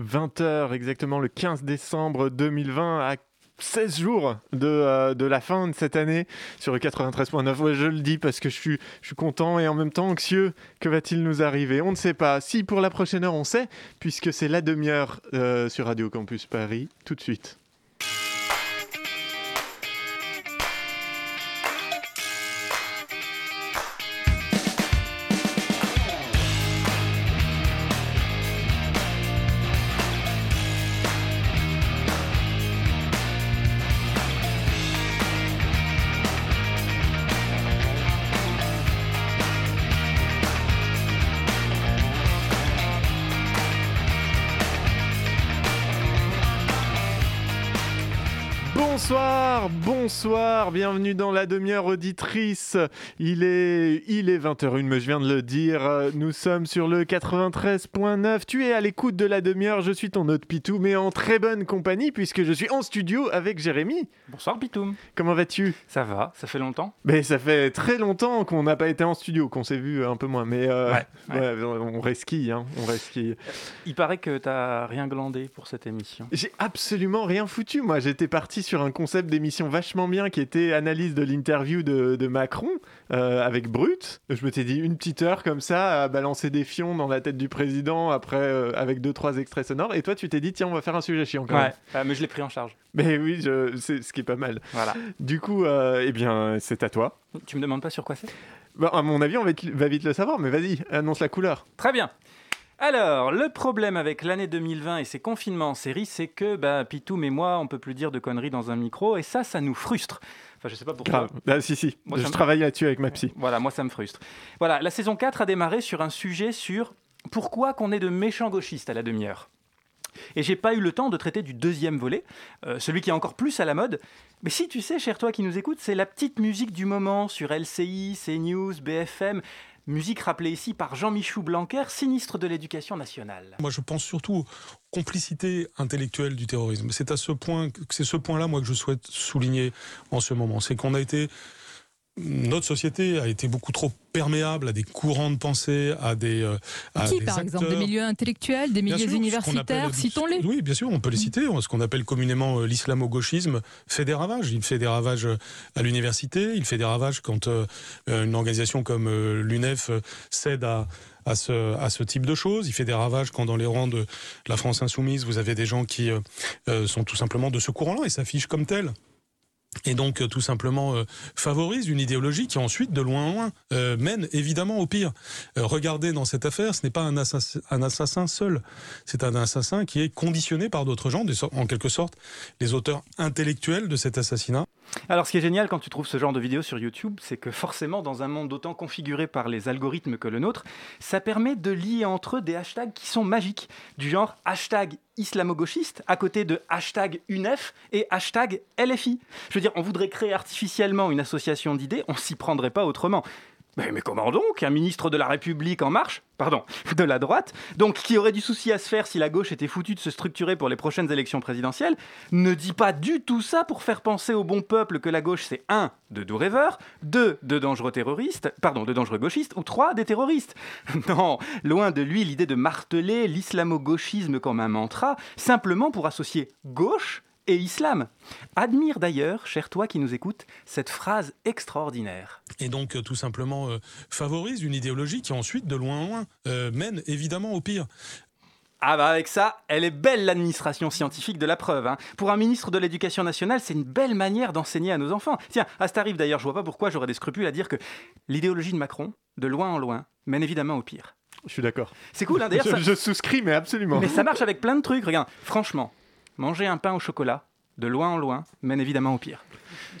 20h exactement le 15 décembre 2020 à 16 jours de, euh, de, la fin de cette année sur le 93.9. Ouais, je le dis parce que je suis, je suis content et en même temps anxieux. Que va-t-il nous arriver? On ne sait pas. Si pour la prochaine heure, on sait, puisque c'est la demi-heure euh, sur Radio Campus Paris, tout de suite. François. Bonsoir, bienvenue dans la demi-heure auditrice. Il est, il est 20h01, mais je viens de le dire. Nous sommes sur le 93.9. Tu es à l'écoute de la demi-heure. Je suis ton hôte Pitou, mais en très bonne compagnie puisque je suis en studio avec Jérémy. Bonsoir Pitou. Comment vas-tu? Ça va, ça fait longtemps Mais ça fait très longtemps qu'on n'a pas été en studio, qu'on s'est vu un peu moins. Mais euh, on resquille, hein, on resquille. Il paraît que t'as rien glandé pour cette émission. J'ai absolument rien foutu. Moi, j'étais parti sur un concept d'émission vachement bien, qui était analyse de l'interview de, Macron euh, avec Brut. Je me t'ai dit une petite heure comme ça à balancer des fions dans la tête du président après euh, avec deux trois extraits sonores. Et toi, tu t'es dit tiens, on va faire un sujet chiant quand ouais. Ah, mais je l'ai pris en charge. Mais oui, c'est ce qui est pas mal. Voilà. Du coup, euh, eh bien, c'est à toi. Tu me demandes pas sur quoi c'est? Bah, À mon avis, on va, va vite le savoir, mais vas-y, annonce la couleur. Très bien. Alors, le problème avec l'année 2020 et ses confinements en série, c'est que bah, Pitoum et moi, on peut plus dire de conneries dans un micro, et ça, ça nous frustre. Enfin, je sais pas pourquoi. Ah, si, si. je travaille là-dessus avec ma psy. Voilà, moi, ça me frustre. Voilà, la saison 4 a démarré sur un sujet sur pourquoi qu'on est de méchants gauchistes à la demi-heure. Et j'ai pas eu le temps de traiter du deuxième volet, euh, celui qui est encore plus à la mode. Mais si tu sais, cher toi qui nous écoutes, c'est la petite musique du moment sur LCI, CNews, BFM. Musique rappelée ici par Jean-Michel Blanquer, sinistre de l'éducation nationale. Moi, je pense surtout complicité intellectuelle du terrorisme. C'est à ce point, c'est ce point-là, moi, que je souhaite souligner en ce moment. C'est qu'on a été notre société a été beaucoup trop perméable à des courants de pensée, à des. Euh, Qui, par exemple Des milieux intellectuels, des milieux universitaires Citons-les. Oui, bien sûr, on peut les citer. Ce qu'on appelle communément euh, l'islamo-gauchisme fait des ravages. Il fait des ravages euh, à l'université, il fait des ravages quand une organisation comme l'UNEF cède à, à ce, à ce type de choses. Il fait des ravages quand dans les rangs de la France insoumise, vous avez des gens qui sont tout simplement de ce courant-là et s'affichent comme tels et donc euh, tout simplement euh, favorise une idéologie qui ensuite, de loin en loin, euh, mène évidemment au pire. regardez dans cette affaire, ce n'est pas un un assassin seul, c'est un assassin qui est conditionné par d'autres gens, en quelque sorte les auteurs intellectuels de cet assassinat. Alors ce qui est génial quand tu trouves ce genre de vidéos sur YouTube, c'est que forcément dans un monde d'autant configuré par les algorithmes que le nôtre, ça permet de lier entre eux des hashtags qui sont magiques, du genre hashtag islamo-gauchiste à côté de hashtag UNEF et hashtag LFI. Je veux dire, on voudrait créer artificiellement une association d'idées, on s'y prendrait pas autrement. Mais, comment donc Un ministre de la République en marche Pardon, de la droite, donc qui aurait du souci à se faire si la gauche était foutue de se structurer pour les prochaines élections présidentielles, ne dit pas du tout ça pour faire penser au bon peuple que la gauche c'est un de doux rêveurs, deux de dangereux terroristes, pardon, de dangereux gauchistes, ou trois des terroristes. Non, loin de lui l'idée de marteler l'islamo-gauchisme comme un mantra, simplement pour associer gauche et islam. Admire d'ailleurs, cher toi qui nous écoutes, cette phrase extraordinaire. Et donc euh, tout simplement euh, favorise une idéologie qui ensuite, de loin en loin, euh, mène évidemment au pire. Ah bah avec ça, elle est belle l'administration scientifique de la preuve. Hein. Pour un ministre de l'Éducation nationale, c'est une belle manière d'enseigner à nos enfants. Tiens, à ce tarif d'ailleurs, je vois pas pourquoi j'aurais des scrupules à dire que l'idéologie de Macron, de loin en loin, mène évidemment au pire. Je suis d'accord. C'est cool, hein, d'ailleurs. Je, je souscris, mais absolument. Mais ça marche avec plein de trucs. Regarde, franchement, manger un pain au chocolat, de loin en loin, mène évidemment au pire.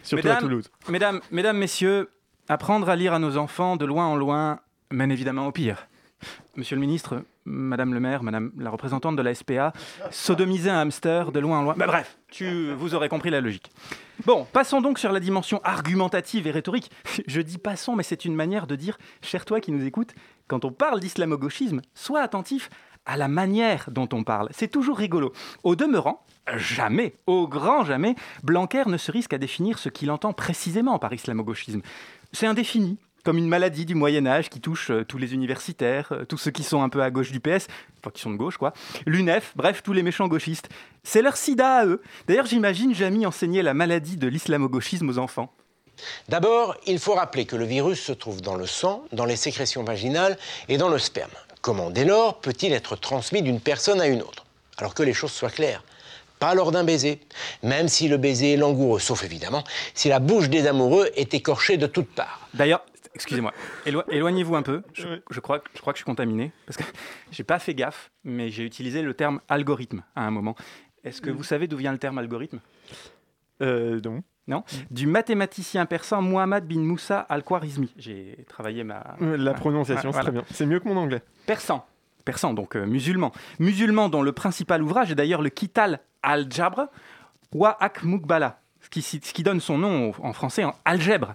Surtout mesdames, à Toulouse. Mesdames, mesdames, messieurs, apprendre à lire à nos enfants de loin en loin mène évidemment au pire. Monsieur le ministre, Madame le maire, Madame la représentante de la SPA, sodomiser un hamster de loin en loin. Bah, bref, tu, vous aurez compris la logique. Bon, passons donc sur la dimension argumentative et rhétorique. Je dis passons, mais c'est une manière de dire, cher toi qui nous écoutes, quand on parle d'islamo-gauchisme, sois attentif à la manière dont on parle. C'est toujours rigolo. Au demeurant, jamais, au grand jamais, Blanquer ne se risque à définir ce qu'il entend précisément par islamo-gauchisme. C'est indéfini, comme une maladie du Moyen Âge qui touche euh, tous les universitaires, euh, tous ceux qui sont un peu à gauche du PS, enfin qui sont de gauche quoi, l'UNEF, bref, tous les méchants gauchistes. C'est leur sida à eux. D'ailleurs, j'imagine Jamy enseigner la maladie de l'islamo-gauchisme aux enfants. D'abord, il faut rappeler que le virus se trouve dans le sang, dans les sécrétions vaginales et dans le sperme. Comment dès lors peut-il être transmis d'une personne à une autre? Alors que les choses soient claires pas lors d'un baiser, même si le baiser est langoureux, sauf évidemment si la bouche des amoureux est écorchée de toutes parts. D'ailleurs, excusez-moi, éloignez-vous un peu, je, crois, je crois que je suis contaminé, parce que j'ai pas fait gaffe, mais j'ai utilisé le terme algorithme à un moment. Est-ce que vous savez d'où vient le terme algorithme? Euh, non. Non Du mathématicien persan Muhammad bin Moussa al-Khwarizmi. J'ai travaillé ma... La prononciation, c'est très bien. C'est mieux que mon anglais. Persan. Persan, donc euh, musulman. Musulman dont le principal ouvrage est d'ailleurs le Kital al-Jabr wa Mukbala, ce qui, ce qui donne son nom en français en algèbre.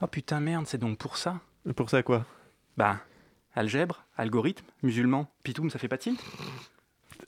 Oh putain, merde, c'est donc pour ça Pour ça quoi? Bah, algèbre, algorithme, musulman, pitoum, ça fait pas tilt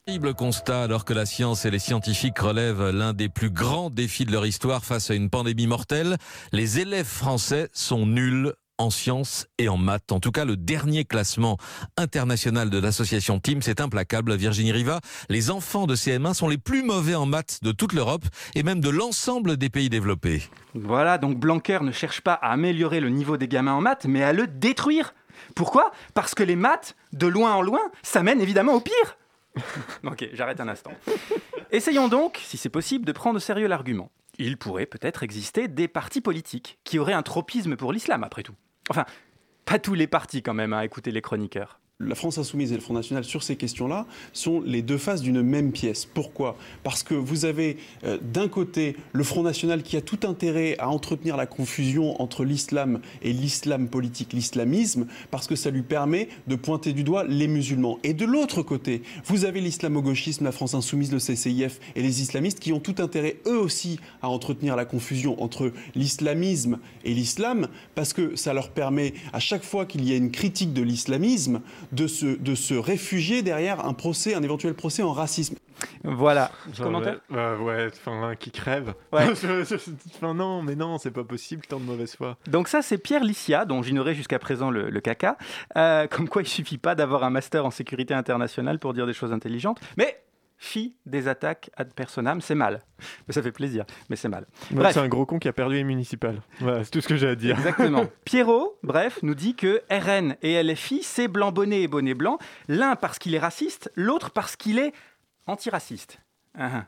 Terrible constat alors que la science et les scientifiques relèvent l'un des plus grands défis de leur histoire face à une pandémie mortelle. Les élèves français sont nuls en sciences et en maths. En tout cas, le dernier classement international de l'association Teams est implacable. Virginie Riva, les enfants de CM1 sont les plus mauvais en maths de toute l'Europe et même de l'ensemble des pays développés. Voilà, donc Blanquer ne cherche pas à améliorer le niveau des gamins en maths, mais à le détruire. Pourquoi? Parce que les maths, de loin en loin, ça mène évidemment au pire. ok, j'arrête un instant. Essayons donc, si c'est possible, de prendre au sérieux l'argument. Il pourrait peut-être exister des partis politiques qui auraient un tropisme pour l'islam, après tout. Enfin, pas tous les partis quand même, à écouter les chroniqueurs la France insoumise et le Front National sur ces questions-là sont les deux faces d'une même pièce. Pourquoi? Parce que vous avez euh, d'un côté le Front National qui a tout intérêt à entretenir la confusion entre l'islam et l'islam politique, l'islamisme, parce que ça lui permet de pointer du doigt les musulmans. Et de l'autre côté, vous avez l'islamo-gauchisme, la France insoumise, le CCIF et les islamistes qui ont tout intérêt eux aussi à entretenir la confusion entre l'islamisme et l'islam, parce que ça leur permet, à chaque fois qu'il y a une critique de l'islamisme, de se, de se réfugier derrière un procès, un éventuel procès en racisme. Voilà. Commentaire? Ouais, enfin, qui crève. Ouais. enfin, non, mais non, c'est pas possible, tant de mauvaise foi. Donc ça, c'est Pierre Licia, dont j'ignorais jusqu'à présent le, caca. Euh, comme quoi, il suffit pas d'avoir un master en sécurité internationale pour dire des choses intelligentes. Mais fit des attaques ad personam, c'est mal. Mais ça fait plaisir, mais c'est mal. c'est un gros con qui a perdu les municipales. Voilà, c'est tout ce que j'ai à dire. Exactement. Pierrot, bref, nous dit que RN et LFI, c'est blanc bonnet et bonnet blanc. L'un parce qu'il est raciste, l'autre parce qu'il est antiraciste. Ah, ah.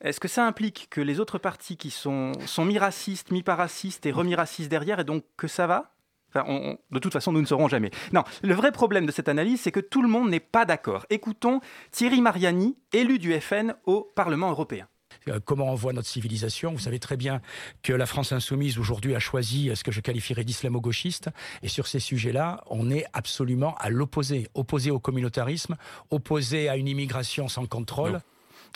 Est-ce que ça implique que les autres partis qui sont, sont mi-racistes, mi-paracistes et remi-racistes derrière, et donc que ça va? De toute façon, nous ne saurons jamais. Non, le vrai problème de cette analyse, c'est que tout le monde n'est pas d'accord. Écoutons Thierry Mariani, élu du FN au Parlement européen euh, comment on voit notre civilisation? Vous savez très bien que la France insoumise aujourd'hui a choisi ce que je qualifierais d'islamo-gauchiste. Et sur ces sujets-là, on est absolument à l'opposé. Opposé au communautarisme, opposé à une immigration sans contrôle.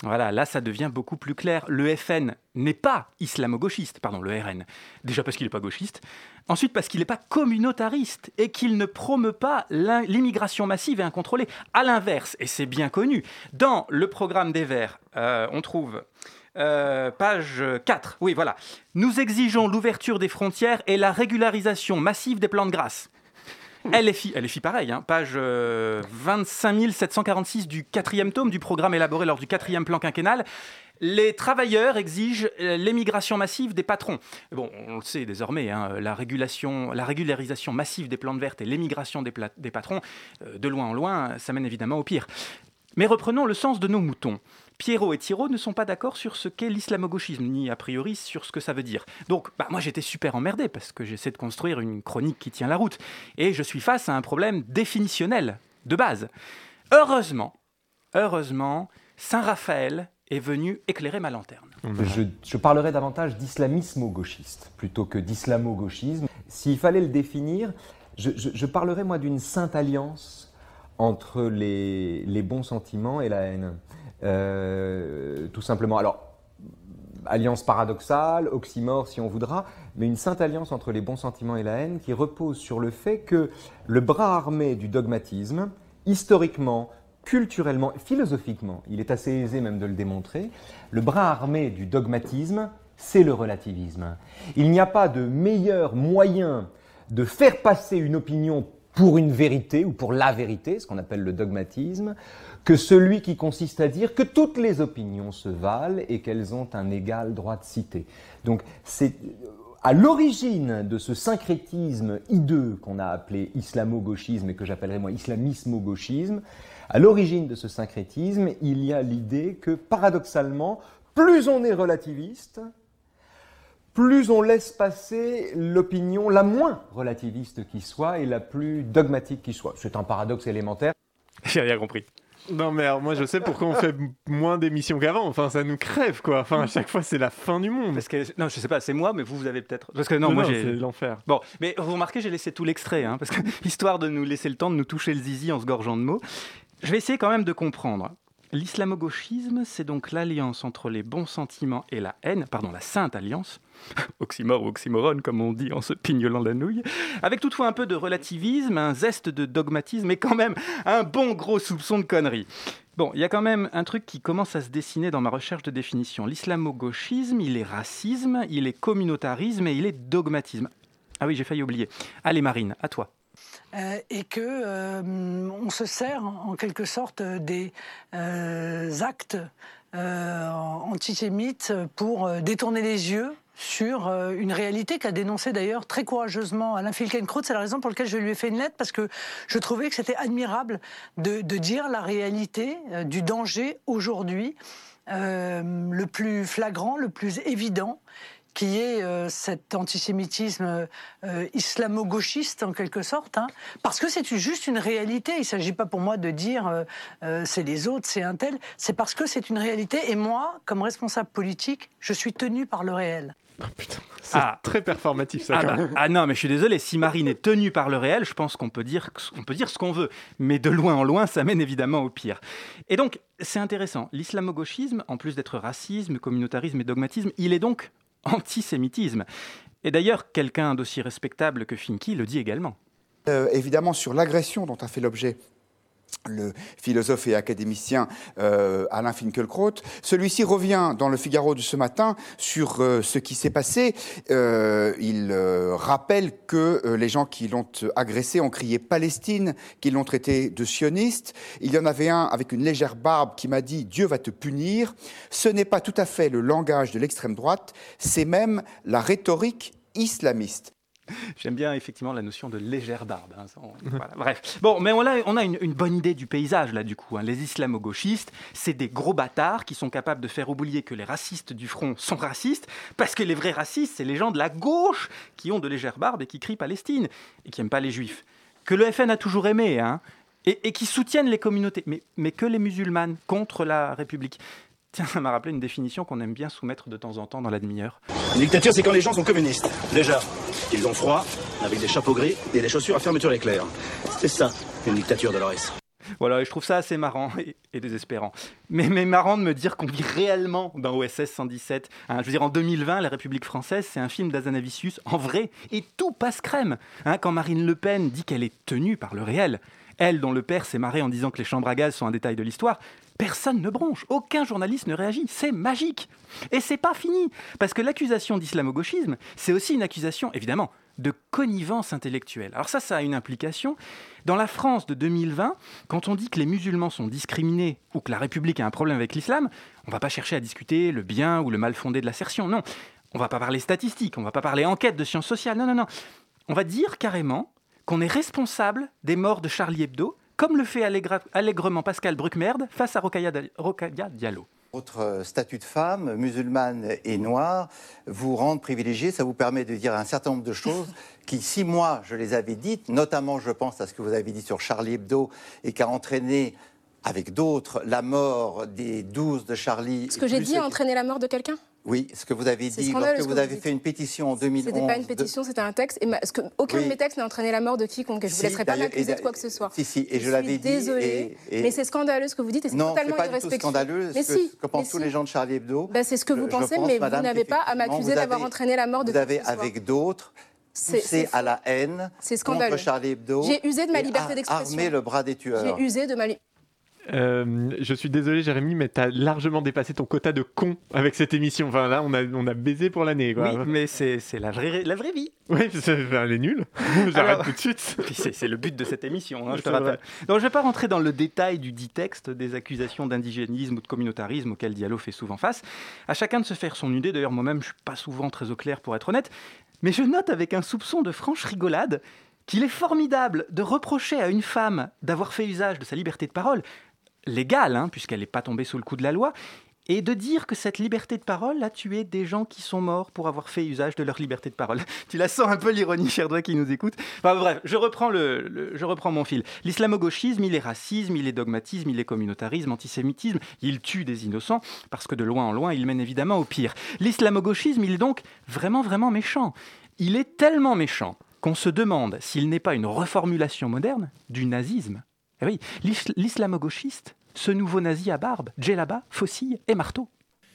Voilà, là ça devient beaucoup plus clair. Le FN n'est pas islamo-gauchiste, pardon, le RN. Déjà parce qu'il n'est pas gauchiste. Ensuite parce qu'il n'est pas communautariste et qu'il ne promeut pas l'immigration massive et incontrôlée. À l'inverse, et c'est bien connu, dans le programme des Verts, euh, on trouve euh, page 4. Oui, voilà. Nous exigeons l'ouverture des frontières et la régularisation massive des plans de grâce. LFI, LFI pareil, hein, page 25 euh, 746 du quatrième tome du programme élaboré lors du quatrième plan quinquennal. Les travailleurs exigent euh, l'émigration massive des patrons. Bon, on le sait désormais, hein, la, régularisation massive des plantes vertes et l'émigration des, des, patrons, euh, de loin en loin, ça mène évidemment au pire. Mais reprenons le sens de nos moutons. Pierrot et Thiraud ne sont pas d'accord sur ce qu'est l'islamo-gauchisme, ni a priori sur ce que ça veut dire. Donc, bah, moi j'étais super emmerdé parce que j'essaie de construire une chronique qui tient la route. Et je suis face à un problème définitionnel, de base. Heureusement, heureusement, Saint-Raphaël est venu éclairer ma lanterne. Je, parlerai davantage d'islamismo-gauchiste plutôt que d'islamo-gauchisme. S'il fallait le définir, je, parlerai moi d'une sainte alliance entre les bons sentiments et la haine. Euh, tout simplement. Alors, alliance paradoxale, oxymore si on voudra, mais une sainte alliance entre les bons sentiments et la haine qui repose sur le fait que le bras armé du dogmatisme, historiquement, culturellement, philosophiquement, il est assez aisé même de le démontrer, le bras armé du dogmatisme, c'est le relativisme. Il n'y a pas de meilleur moyen de faire passer une opinion pour une vérité ou pour la vérité, ce qu'on appelle le dogmatisme, que celui qui consiste à dire que toutes les opinions se valent et qu'elles ont un égal droit de citer. Donc c'est à l'origine de ce syncrétisme hideux qu'on a appelé islamo-gauchisme et que j'appellerais moi islamismo-gauchisme, à l'origine de ce syncrétisme, il y a l'idée que paradoxalement, plus on est relativiste, plus on laisse passer l'opinion la moins relativiste qui soit et la plus dogmatique qui soit. C'est un paradoxe élémentaire. J'ai rien compris. Non mais alors moi je sais pourquoi on fait moins d'émissions qu'avant. Enfin ça nous crève quoi. Enfin à chaque fois c'est la fin du monde. Parce que non je sais pas c'est moi mais vous vous avez peut-être parce que non, moi j'ai l'enfer. Bon mais vous remarquez j'ai laissé tout l'extrait hein, parce que histoire de nous laisser le temps de nous toucher le zizi en se gorgeant de mots. Je vais essayer quand même de comprendre. L'islamo-gauchisme, c'est donc l'alliance entre les bons sentiments et la haine, pardon, la sainte alliance, oxymore ou oxymorone comme on dit en se pignolant la nouille, avec toutefois un peu de relativisme, un zeste de dogmatisme et quand même un bon gros soupçon de connerie. Bon, il y a quand même un truc qui commence à se dessiner dans ma recherche de définition. L'islamo-gauchisme, il est racisme, il est communautarisme et il est dogmatisme. Ah oui, j'ai failli oublier. Allez Marine, à toi. Euh, et que euh, on se sert en quelque sorte des euh, actes antisémites pour détourner les yeux sur une réalité qu'a dénoncé d'ailleurs très courageusement Alain Finkielkraut. C'est la raison pour laquelle je lui ai fait une lettre, parce que je trouvais que c'était admirable de, dire la réalité du danger aujourd'hui, le plus flagrant, le plus évident, qui est euh, cet antisémitisme euh, islamo-gauchiste en quelque sorte, hein. parce que c'est juste une réalité. Il ne s'agit pas pour moi de dire euh, c'est les autres, c'est un tel, c'est parce que c'est une réalité et moi, comme responsable politique, je suis tenu par le réel. Oh, putain, c'est ah. très performatif ça. Ah, quand bah, même. ah, non, mais je suis désolé, si Marine est tenue par le réel, je pense qu'on peut dire, on peut dire ce qu'on veut. Mais de loin en loin, ça mène évidemment au pire. Et donc, c'est intéressant. L'islamo-gauchisme, en plus d'être racisme, communautarisme et dogmatisme, il est donc antisémitisme. Et d'ailleurs, quelqu'un d'aussi respectable que Finky le dit également. Euh, évidemment, sur l'agression dont a fait l'objet le philosophe et académicien euh, Alain Finkielkraut. Celui-ci revient dans le Figaro de ce matin sur euh, ce qui s'est passé. Euh, il rappelle que les gens qui l'ont agressé ont crié Palestine, qu'ils l'ont traité de sioniste. Il y en avait un avec une légère barbe qui m'a dit Dieu va te punir. Ce n'est pas tout à fait le langage de l'extrême droite, c'est même la rhétorique islamiste. J'aime bien effectivement la notion de légère barbe. Hein, bref. Bon, mais on a, on a une, bonne idée du paysage là, du coup. Hein. Les islamo-gauchistes, c'est des gros bâtards qui sont capables de faire oublier que les racistes du front sont racistes, parce que les vrais racistes, c'est les gens de la gauche qui ont de légères barbes et qui crient Palestine et qui n'aiment pas les juifs. Que le FN a toujours aimé, hein, et, qui soutiennent les communautés, mais, mais que les musulmanes contre la République. Tiens, ça m'a rappelé une définition qu'on aime bien soumettre de temps en temps dans la demi-heure. Une dictature, c'est quand les gens sont communistes. Déjà, ils ont froid, avec des chapeaux gris et des chaussures à fermeture éclair. C'est ça, une dictature, Dolores. Voilà, je trouve ça assez marrant et, désespérant. Mais, mais, marrant de me dire qu'on vit réellement dans OSS 117. Hein, je veux dire, en 2020, La République française, c'est un film d'Azanavicius en vrai, et tout passe crème. Hein, quand Marine Le Pen dit qu'elle est tenue par le réel, elle, dont le père s'est marré en disant que les chambres à gaz sont un détail de l'histoire, personne ne bronche, aucun journaliste ne réagit. C'est magique. Et c'est pas fini, parce que l'accusation d'islamo-gauchisme, c'est aussi une accusation, évidemment, de connivence intellectuelle. Alors ça, ça a une implication. Dans la France de 2020, quand on dit que les musulmans sont discriminés ou que la République a un problème avec l'islam, on va pas chercher à discuter le bien ou le mal fondé de l'assertion. Non, on va pas parler statistique, on va pas parler enquête de sciences sociales. Non, non, non. On va dire carrément qu'on est responsable des morts de Charlie Hebdo, comme le fait allègrement Pascal Bruckmerde face à Rokaya Diallo. Votre euh, statut de femme, musulmane et noire, vous rend privilégiée. Ça vous permet de dire un certain nombre de choses qui, si moi je les avais dites, notamment je pense à ce que vous avez dit sur Charlie Hebdo et qui a entraîné avec d'autres la mort des 12 de Charlie. Ce que j'ai dit a entraîné la mort de quelqu'un? Oui, ce que vous avez dit lorsque vous, avez fait une pétition en 2011. C'était pas une pétition, c'était un texte. Et que aucun de mes textes n'a entraîné la mort de quiconque. Je ne vous laisserai pas m'accuser de quoi que ce soit. Si, si, et je, l'avais dit. Désolée, mais c'est scandaleux ce que vous dites et c'est totalement irrespectueux. Non, c'est pas du tout scandaleux. Mais si, ce que pensent tous les gens de Charlie Hebdo. Ben, c'est ce que vous pensez, mais vous n'avez pas à m'accuser d'avoir entraîné la mort de Vous avez, avec d'autres, poussé à la haine contre Charlie Hebdo. J'ai usé de ma liberté d'expression. Armé le bras des tueurs. J'ai usé de ma Euh, je suis désolé, Jérémy, mais tu as largement dépassé ton quota de con avec cette émission. Enfin, là, on a, on a baisé pour l'année. Oui, mais c'est la vraie, la vraie vie. Oui, elle est nulle. J'arrête tout de suite. C'est le but de cette émission, hein, je te rappelle. Donc, je ne vais pas rentrer dans le détail du dit texte des accusations d'indigénisme ou de communautarisme auxquelles Diallo fait souvent face. À chacun de se faire son idée. D'ailleurs, moi-même, je ne suis pas souvent très au clair pour être honnête. Mais je note avec un soupçon de franche rigolade qu'il est formidable de reprocher à une femme d'avoir fait usage de sa liberté de parole, légale, hein, puisqu'elle n'est pas tombée sous le coup de la loi, et de dire que cette liberté de parole a tué des gens qui sont morts pour avoir fait usage de leur liberté de parole. tu la sens un peu l'ironie, cher doigt qui nous écoute. Enfin, bref, je reprends, le, je reprends mon fil. L'islamo-gauchisme, il est racisme, il est dogmatisme, il est communautarisme, antisémitisme, il tue des innocents, parce que de loin en loin, il mène évidemment au pire. L'islamo-gauchisme, il est donc vraiment, vraiment méchant. Il est tellement méchant qu'on se demande s'il n'est pas une reformulation moderne du nazisme. Eh oui, l'islamo-gauchiste, ce nouveau nazi à barbe, djellaba, faucille et marteau.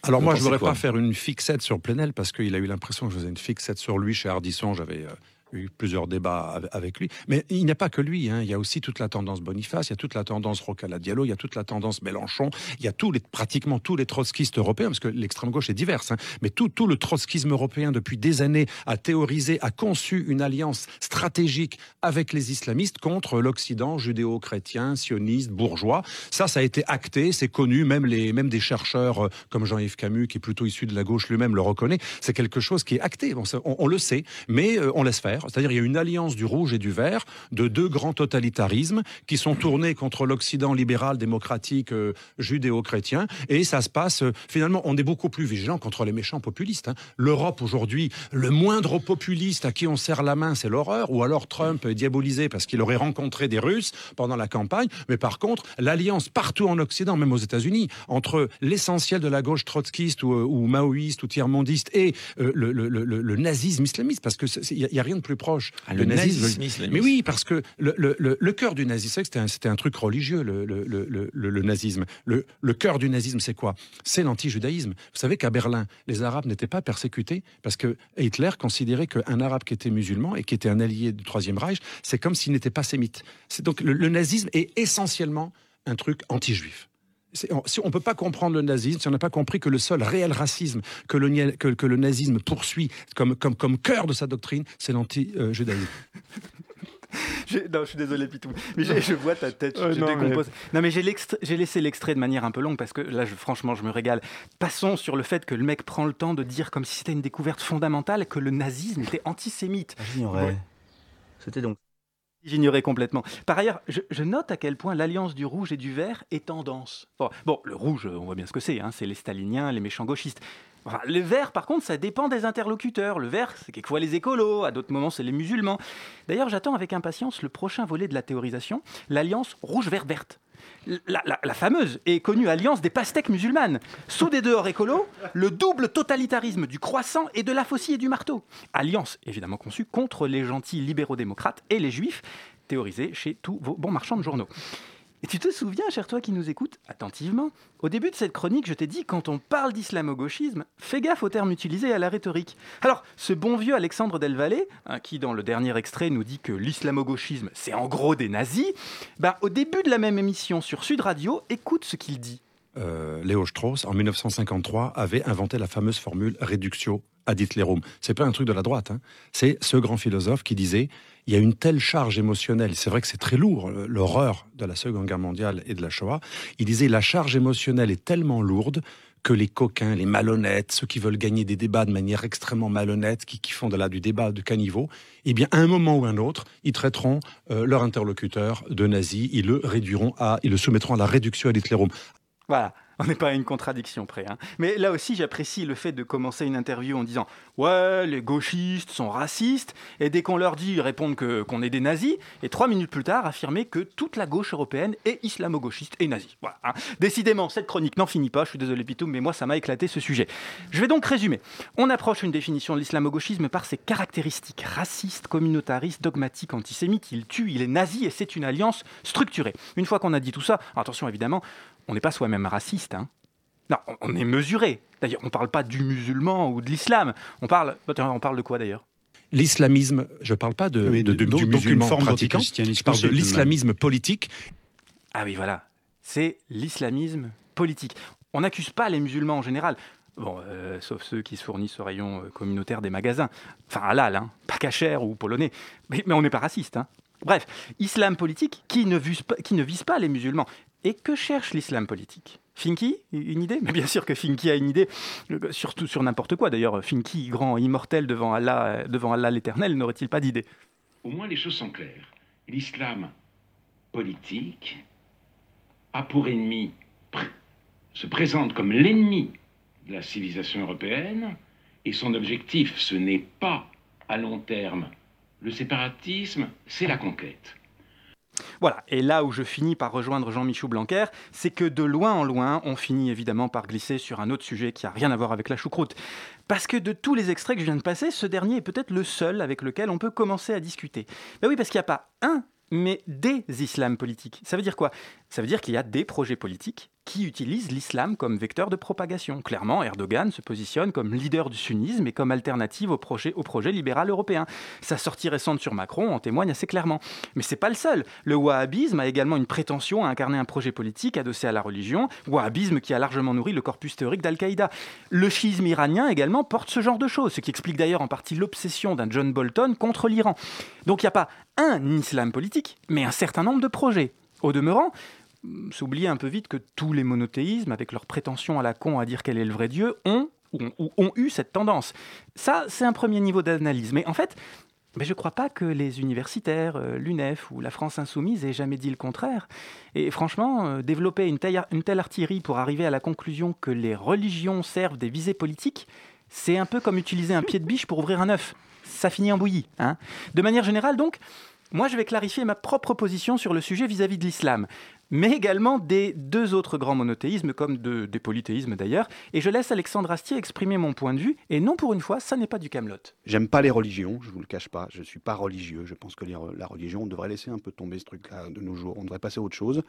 Alors moi, je ne voudrais pas faire une fixette sur Plenel parce qu'il a eu l'impression que je faisais une fixette sur lui chez Ardisson. J'avais euh, eu plusieurs débats avec lui. Mais il n'y a pas que lui. Hein. Il y a aussi toute la tendance Boniface, il y a toute la tendance Rocala Diallo, il y a toute la tendance Mélenchon, il y a pratiquement tous les trotskistes européens, parce que l'extrême gauche est diverse, hein. mais tout, le trotskisme européen depuis des années a théorisé, a conçu une alliance stratégique avec les islamistes contre l'Occident judéo-chrétien, sioniste, bourgeois. Ça, ça a été acté, c'est connu, même, des chercheurs euh, comme Jean-Yves Camus, qui est plutôt issu de la gauche lui-même, le reconnaît. C'est quelque chose qui est acté. On, le sait, mais euh, on laisse faire. C'est-à-dire il y a une alliance du rouge et du vert de deux grands totalitarismes qui sont tournés contre l'Occident libéral, démocratique, euh, judéo-chrétien. Et ça se passe, euh, finalement, on est beaucoup plus vigilant contre les méchants populistes. Hein. L'Europe aujourd'hui, le moindre populiste à qui on serre la main, c'est l'horreur. Ou alors Trump est diabolisé parce qu'il aurait rencontré des Russes pendant la campagne. Mais par contre, l'alliance partout en Occident, même aux États-Unis, entre l'essentiel de la gauche trotskiste ou, ou maoïste ou tiers-mondiste et le, nazisme islamiste, parce qu'il n'y a, a, rien de plus proche ah, le, nazisme. mais oui, parce que le, cœur du nazisme, c'était un, truc religieux, le, nazisme. Le, cœur du nazisme, c'est quoi? C'est l'anti-judaïsme. Vous savez qu'à Berlin, les Arabes n'étaient pas persécutés parce que Hitler considérait qu'un Arabe qui était musulman et qui était un allié du Troisième Reich, c'est comme s'il n'était pas sémite. Donc le nazisme est essentiellement un truc anti-juif on ne peut pas comprendre le nazisme, si on n'a pas compris que le seul réel racisme que le, que, le nazisme poursuit comme, comme, comme cœur de sa doctrine, c'est l'anti-judaïsme. non, je suis désolé, Pitou. Mais je vois ta tête, je non, décompose. Mais... Non, mais j'ai laissé l'extrait de manière un peu longue parce que là, je, franchement, je me régale. Passons sur le fait que le mec prend le temps de dire, comme si c'était une découverte fondamentale, que le nazisme était antisémite. J'ignorais. C'était donc J'ignorais complètement. Par ailleurs, je, note à quel point l'alliance du rouge et du vert est tendance. Bon, le rouge, on voit bien ce que c'est, hein, c'est les staliniens, les méchants gauchistes. le vert, par contre, ça dépend des interlocuteurs. Le vert, c'est quelquefois les écolos, à d'autres moments, c'est les musulmans. D'ailleurs, j'attends avec impatience le prochain volet de la théorisation, l'alliance rouge-vert-verte la, fameuse et connue alliance des pastèques musulmanes. Sous des dehors écolos, le double totalitarisme du croissant et de la faucille et du marteau. Alliance évidemment conçue contre les gentils libéraux-démocrates et les juifs, théorisée chez tous vos bons marchands de journaux. Et tu te souviens, cher toi qui nous écoutes attentivement, au début de cette chronique, je t'ai dit, quand on parle d'islamo-gauchisme, fais gaffe aux termes utilisés à la rhétorique. Alors, ce bon vieux Alexandre Del Valle, hein, qui dans le dernier extrait nous dit que l'islamo-gauchisme, c'est en gros des nazis, ben, au début de la même émission sur Sud Radio, écoute ce qu'il dit. Euh, Léo Strauss, en 1953, avait inventé la fameuse formule réductio ad Hitlerum. C'est pas un truc de la droite, hein. c'est ce grand philosophe qui disait il y a une telle charge émotionnelle, c'est vrai que c'est très lourd, l'horreur de la Seconde Guerre mondiale et de la Shoah, il disait la charge émotionnelle est tellement lourde que les coquins, les malhonnêtes, ceux qui veulent gagner des débats de manière extrêmement malhonnête, qui, font de là du débat de caniveau, eh bien, à un moment ou un autre, ils traiteront euh, leur interlocuteur de nazi, ils le réduiront à, ils le soumettront à la réduction à Hitlerum. Voilà. On n'est pas à une contradiction près. Hein. Mais là aussi, j'apprécie le fait de commencer une interview en disant Ouais, les gauchistes sont racistes, et dès qu'on leur dit, ils répondent qu'on est des nazis, et trois minutes plus tard, affirmer que toute la gauche européenne est islamo-gauchiste et nazie. Voilà, hein. Décidément, cette chronique n'en finit pas, je suis désolé Pitou, mais moi ça m'a éclaté ce sujet. Je vais donc résumer. On approche une définition de l'islamo-gauchisme par ses caractéristiques racistes, communautaristes, dogmatiques, antisémites. Il tue, il est nazi, et c'est une alliance structurée. Une fois qu'on a dit tout ça, attention évidemment, on n'est pas soi-même raciste. Hein. Non, on est mesuré. D'ailleurs, on ne parle pas du musulman ou de l'islam. On parle, on parle de quoi d'ailleurs? L'islamisme, je ne parle pas de, du musulman pratiquant, je parle de l'islamisme politique. Ah oui, voilà. c'est l'islamisme politique. On n'accuse pas les musulmans en général. Bon, euh, sauf ceux qui se fournissent au rayon euh, communautaire des magasins. Enfin, halal, hein, pas cachère ou polonais. Mais, on n'est pas raciste. Hein. Bref, islam politique qui ne, vise pas, qui ne vise pas les musulmans. Et que cherche l'islam politique? Finky, une idée? Mais bien sûr que Finky a une idée, euh, surtout sur n'importe quoi. D'ailleurs, Finky, grand immortel devant Allah, devant Allah l'éternel, n'aurait-il pas d'idée? Au moins, les choses sont claires. L'islam politique a pour ennemi, se présente comme l'ennemi de la civilisation européenne, et son objectif, ce n'est pas à long terme le séparatisme, c'est la conquête. Voilà, et là où je finis par rejoindre Jean-Michel Blanquer, c'est que de loin en loin, on finit évidemment par glisser sur un autre sujet qui n'a rien à voir avec la choucroute. Parce que de tous les extraits que je viens de passer, ce dernier est peut-être le seul avec lequel on peut commencer à discuter. Ben oui, parce qu'il n'y a pas un mais des islams politiques. Ça veut dire quoi? Ça veut dire qu'il y a des projets politiques qui utilisent l'islam comme vecteur de propagation. Clairement, Erdogan se positionne comme leader du sunnisme et comme alternative au projet, libéral européen. Sa sortie récente sur Macron en témoigne assez clairement. Mais c'est pas le seul. Le wahhabisme a également une prétention à incarner un projet politique adossé à la religion, wahhabisme qui a largement nourri le corpus théorique d'Al-Qaïda. Le schisme iranien également porte ce genre de choses, ce qui explique d'ailleurs en partie l'obsession d'un John Bolton contre l'Iran. Donc il n'y a pas un islam politique, mais un certain nombre de projets. Au demeurant, s'oublier un peu vite que tous les monothéismes, avec leur prétention à la con à dire quel est le vrai Dieu, ont, ou, ont eu cette tendance. Ça, c'est un premier niveau d'analyse. Mais en fait, mais je ne crois pas que les universitaires, euh, l'UNEF ou la France insoumise aient jamais dit le contraire. Et franchement, euh, développer une telle, artillerie pour arriver à la conclusion que les religions servent des visées politiques, c'est un peu comme utiliser un pied de biche pour ouvrir un œuf. Ça finit en bouillie. Hein de manière générale, donc, moi, je vais clarifier ma propre position sur le sujet vis-à-vis de l'islam, mais également des deux autres grands monothéismes, comme des polythéismes d'ailleurs. Et je laisse Alexandre Astier exprimer mon point de vue, et non pour une fois, ça n'est pas du Camelot. J'aime pas les religions, je vous le cache pas, je suis pas religieux. Je pense que la religion, on devrait laisser un peu tomber ce truc-là de nos jours, on devrait passer à autre chose.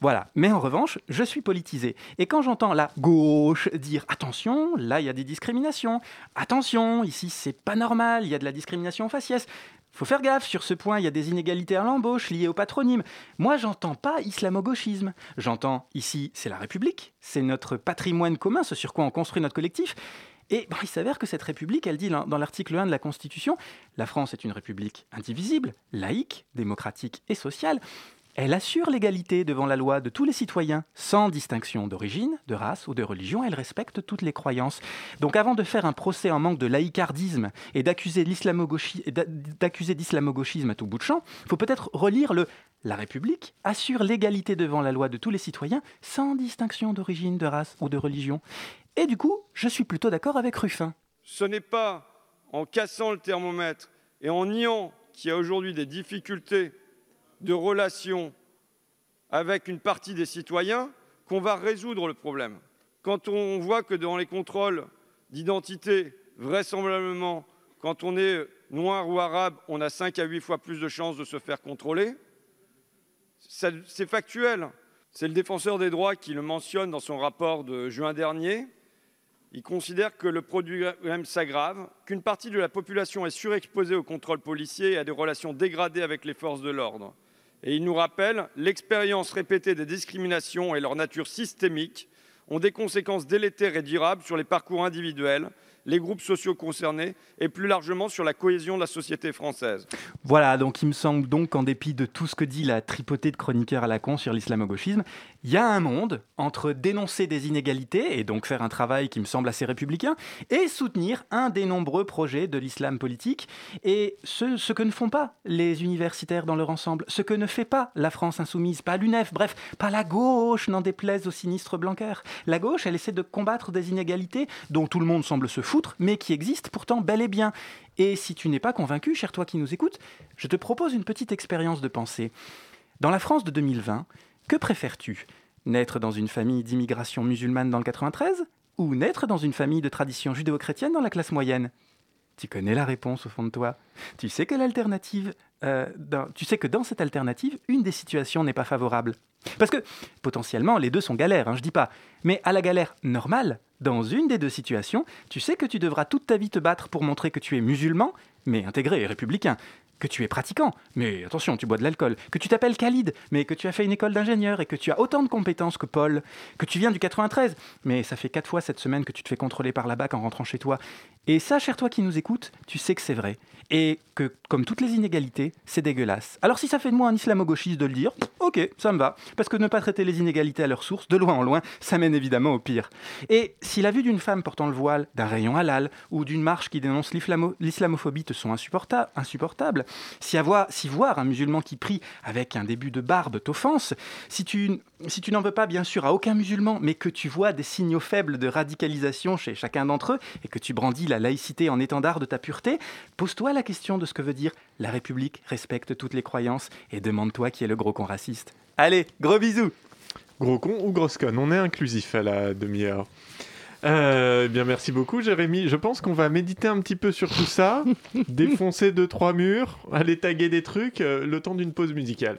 Voilà, mais en revanche, je suis politisé. Et quand j'entends la gauche dire attention, là il y a des discriminations, attention, ici c'est pas normal, il y a de la discrimination faciès, faut faire gaffe, sur ce point, il y a des inégalités à l'embauche liées au patronyme. Moi, j'entends pas islamo-gauchisme. J'entends ici, c'est la République, c'est notre patrimoine commun, ce sur quoi on construit notre collectif. Et il s'avère que cette République, elle dit dans l'article 1 de la Constitution, la France est une République indivisible, laïque, démocratique et sociale. Elle assure l'égalité devant la loi de tous les citoyens, sans distinction d'origine, de race ou de religion. Elle respecte toutes les croyances. Donc avant de faire un procès en manque de laïcardisme et d'accuser d'islamo-gauchisme à tout bout de champ, il faut peut-être relire le La République assure l'égalité devant la loi de tous les citoyens, sans distinction d'origine, de race ou de religion. Et du coup, je suis plutôt d'accord avec Ruffin. Ce n'est pas en cassant le thermomètre et en niant qu'il y a aujourd'hui des difficultés de relations avec une partie des citoyens qu'on va résoudre le problème. Quand on voit que dans les contrôles d'identité, vraisemblablement, quand on est noir ou arabe, on a 5 à 8 fois plus de chances de se faire contrôler, c'est factuel. C'est le défenseur des droits qui le mentionne dans son rapport de juin dernier. Il considère que le problème s'aggrave, qu'une partie de la population est surexposée au contrôle policier et à des relations dégradées avec les forces de l'ordre. Et il nous rappelle l'expérience répétée des discriminations et leur nature systémique ont des conséquences délétères et durables sur les parcours individuels, les groupes sociaux concernés et plus largement sur la cohésion de la société française. Voilà, donc il me semble donc qu'en dépit de tout ce que dit la tripotée de chroniqueurs à la con sur l'islamo-gauchisme, il y a un monde entre dénoncer des inégalités et donc faire un travail qui me semble assez républicain et soutenir un des nombreux projets de l'islam politique et ce, que ne font pas les universitaires dans leur ensemble, ce que ne fait pas la France insoumise, pas l'UNEF, bref, pas la gauche, n'en déplaise au sinistre Blanquer. La gauche, elle essaie de combattre des inégalités dont tout le monde semble se foutre, mais qui existent pourtant bel et bien. Et si tu n'es pas convaincu, cher toi qui nous écoutes, je te propose une petite expérience de pensée. Dans la France de 2020, que préfères-tu? Naître dans une famille d'immigration musulmane dans le 93 ou naître dans une famille de tradition judéo-chrétienne dans la classe moyenne? Tu connais la réponse au fond de toi. Tu sais quelle alternative euh, Tu sais que dans cette alternative, une des situations n'est pas favorable. Parce que potentiellement, les deux sont galères, hein, je dis pas. Mais à la galère normale, dans une des deux situations, tu sais que tu devras toute ta vie te battre pour montrer que tu es musulman, mais intégré et républicain. Que tu es pratiquant, mais attention, tu bois de l'alcool, que tu t'appelles Khalid, mais que tu as fait une école d'ingénieur et que tu as autant de compétences que Paul, que tu viens du 93, mais ça fait quatre fois cette semaine que tu te fais contrôler par la BAC en rentrant chez toi. Et ça, cher toi qui nous écoutes, tu sais que c'est vrai. Et que, comme toutes les inégalités, c'est dégueulasse. Alors si ça fait de moi un islamo-gauchiste de le dire, ok, ça me va. Parce que ne pas traiter les inégalités à leur source, de loin en loin, ça mène évidemment au pire. Et si la vue d'une femme portant le voile, d'un rayon halal ou d'une marche qui dénonce l'islamophobie te sont insupportables, si, avoir, voir un musulman qui prie avec un début de barbe t'offense, si tu, si tu n'en veux pas bien sûr à aucun musulman, mais que tu vois des signaux faibles de radicalisation chez chacun d'entre eux et que tu brandis la laïcité en étendard de ta pureté, pose-toi la question de ce que veut dire la République respecte toutes les croyances et demande-toi qui est le gros con raciste. Allez, gros bisous Gros con ou grosse conne, on est inclusif à la demi-heure. Euh, eh bien, merci beaucoup, Jérémy. Je pense qu'on va méditer un petit peu sur tout ça, défoncer deux trois murs, aller taguer des trucs, euh, le temps d'une pause musicale.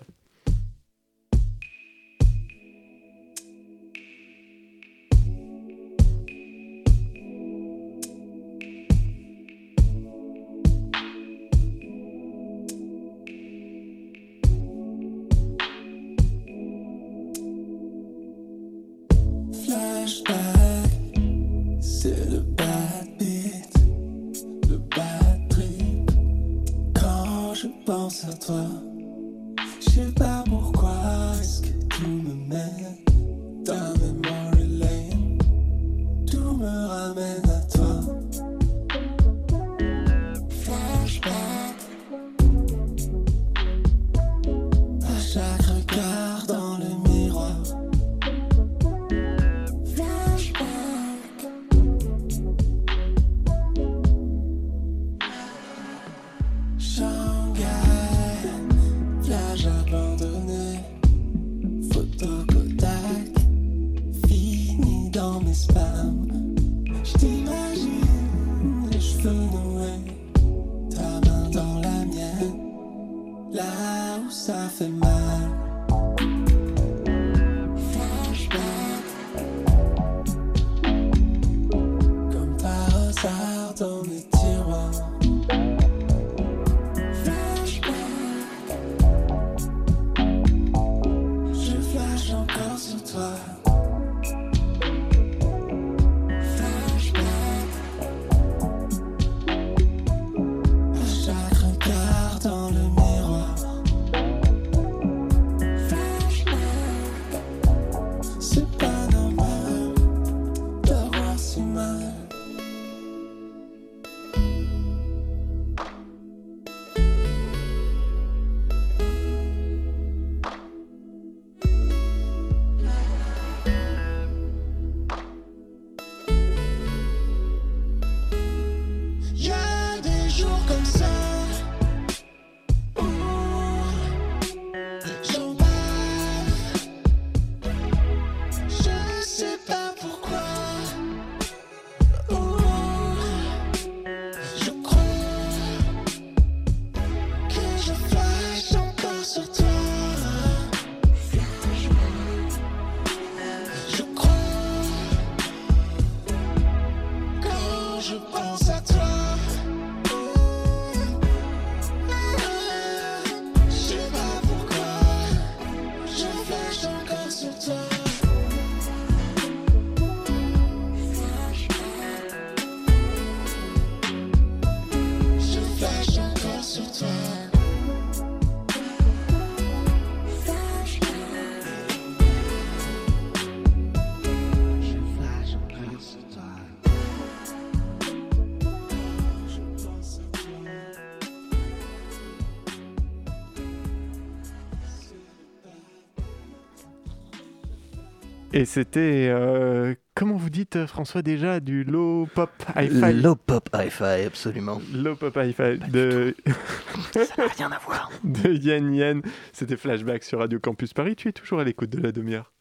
Et c'était, euh, comment vous dites euh, François déjà, du low pop hi-fi? Low pop hi-fi, absolument. Low pop hi-fi de... Ça n'a rien à voir. de Yen Yen. C'était Flashback sur Radio Campus Paris. Tu es toujours à l'écoute de la demi-heure.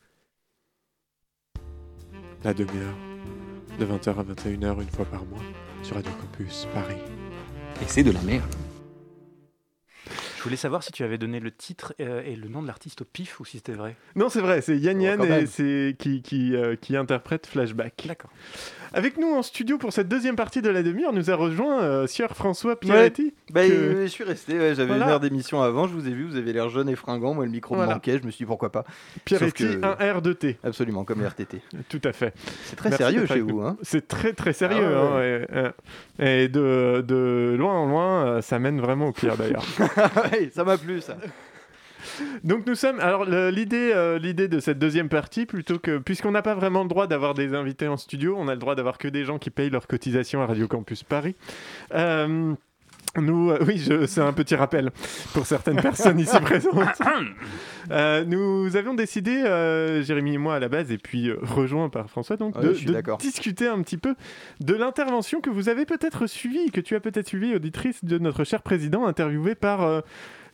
La demi-heure. De 20h à 21h une fois par mois sur Radio Campus Paris. Et c'est de la merde. Je voulais savoir si tu avais donné le titre euh, et le nom de l'artiste au pif ou si c'était vrai. Non, c'est vrai, c'est Yann Oh, Yann et c'est qui, qui, euh, qui interprète Flashback. D'accord. Avec nous en studio pour cette deuxième partie de la demi-heure, nous a rejoint euh, Sieur François Pierretti. Bah, que- euh, je suis resté, ouais, j'avais Voilà. une heure d'émission avant, je vous ai vu, vous avez l'air jeune et fringant, moi le micro Voilà. me manquait, je me suis dit pourquoi pas. Pierretti, que- un R de T. Absolument, comme RTT. Tout à fait. C'est très Merci sérieux chez vous. Hein. C'est très très sérieux. Ah ouais, hein, et, et de, de loin en loin, ça mène vraiment au pire d'ailleurs. Ouais, ça m'a plu ça. Donc nous sommes. Alors euh, l'idée de cette deuxième partie, plutôt que puisqu'on n'a pas vraiment le droit d'avoir des invités en studio, on a le droit d'avoir que des gens qui payent leur cotisation à Radio Campus Paris. Euh, nous, euh, oui, je- c'est un petit rappel pour certaines personnes ici présentes. Euh, nous avions décidé, euh, Jérémy et moi à la base, et puis euh, rejoint par François, donc Ouais, de, je suis de d'accord. discuter un petit peu de l'intervention que vous avez peut-être suivie, que tu as peut-être suivie, auditrice de notre cher président, interviewé par euh,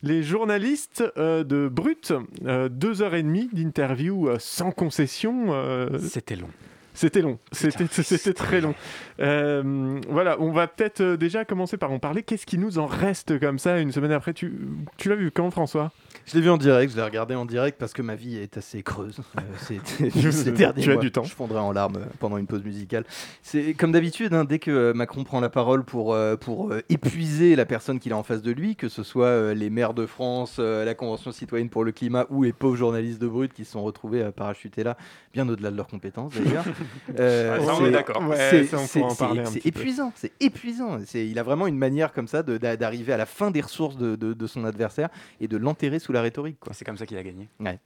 les journalistes euh, de Brut. Euh, deux heures et demie d'interview euh, sans concession. euh, C'était long. C'était long, c'était très long. Euh, voilà, on va peut-être euh, déjà commencer par en parler. Qu'est-ce qui nous en reste comme ça une semaine après? Tu, tu l'as vu quand, François? Je l'ai vu en direct, je l'ai regardé en direct parce que ma vie est assez creuse. Euh, c'est- ces derniers Tu as mois. du temps. Je fondrai en larmes pendant une pause musicale. C'est comme d'habitude, hein, dès que euh, Macron prend la parole pour, euh, pour épuiser la personne qu'il a en face de lui, que ce soit les maires de France, la Convention citoyenne pour le climat ou les pauvres journalistes de Brut qui se sont retrouvés à parachuter là, bien au-delà de leurs compétences d'ailleurs. Euh, ça, on c'est- est d'accord. Ouais, c'est- épuisant, c'est épuisant. C'est- Il a vraiment une manière comme ça d'arriver à la fin des ressources de, de- de son adversaire et de l'enterrer sous la rhétorique. C'est comme ça qu'il a gagné. Ouais.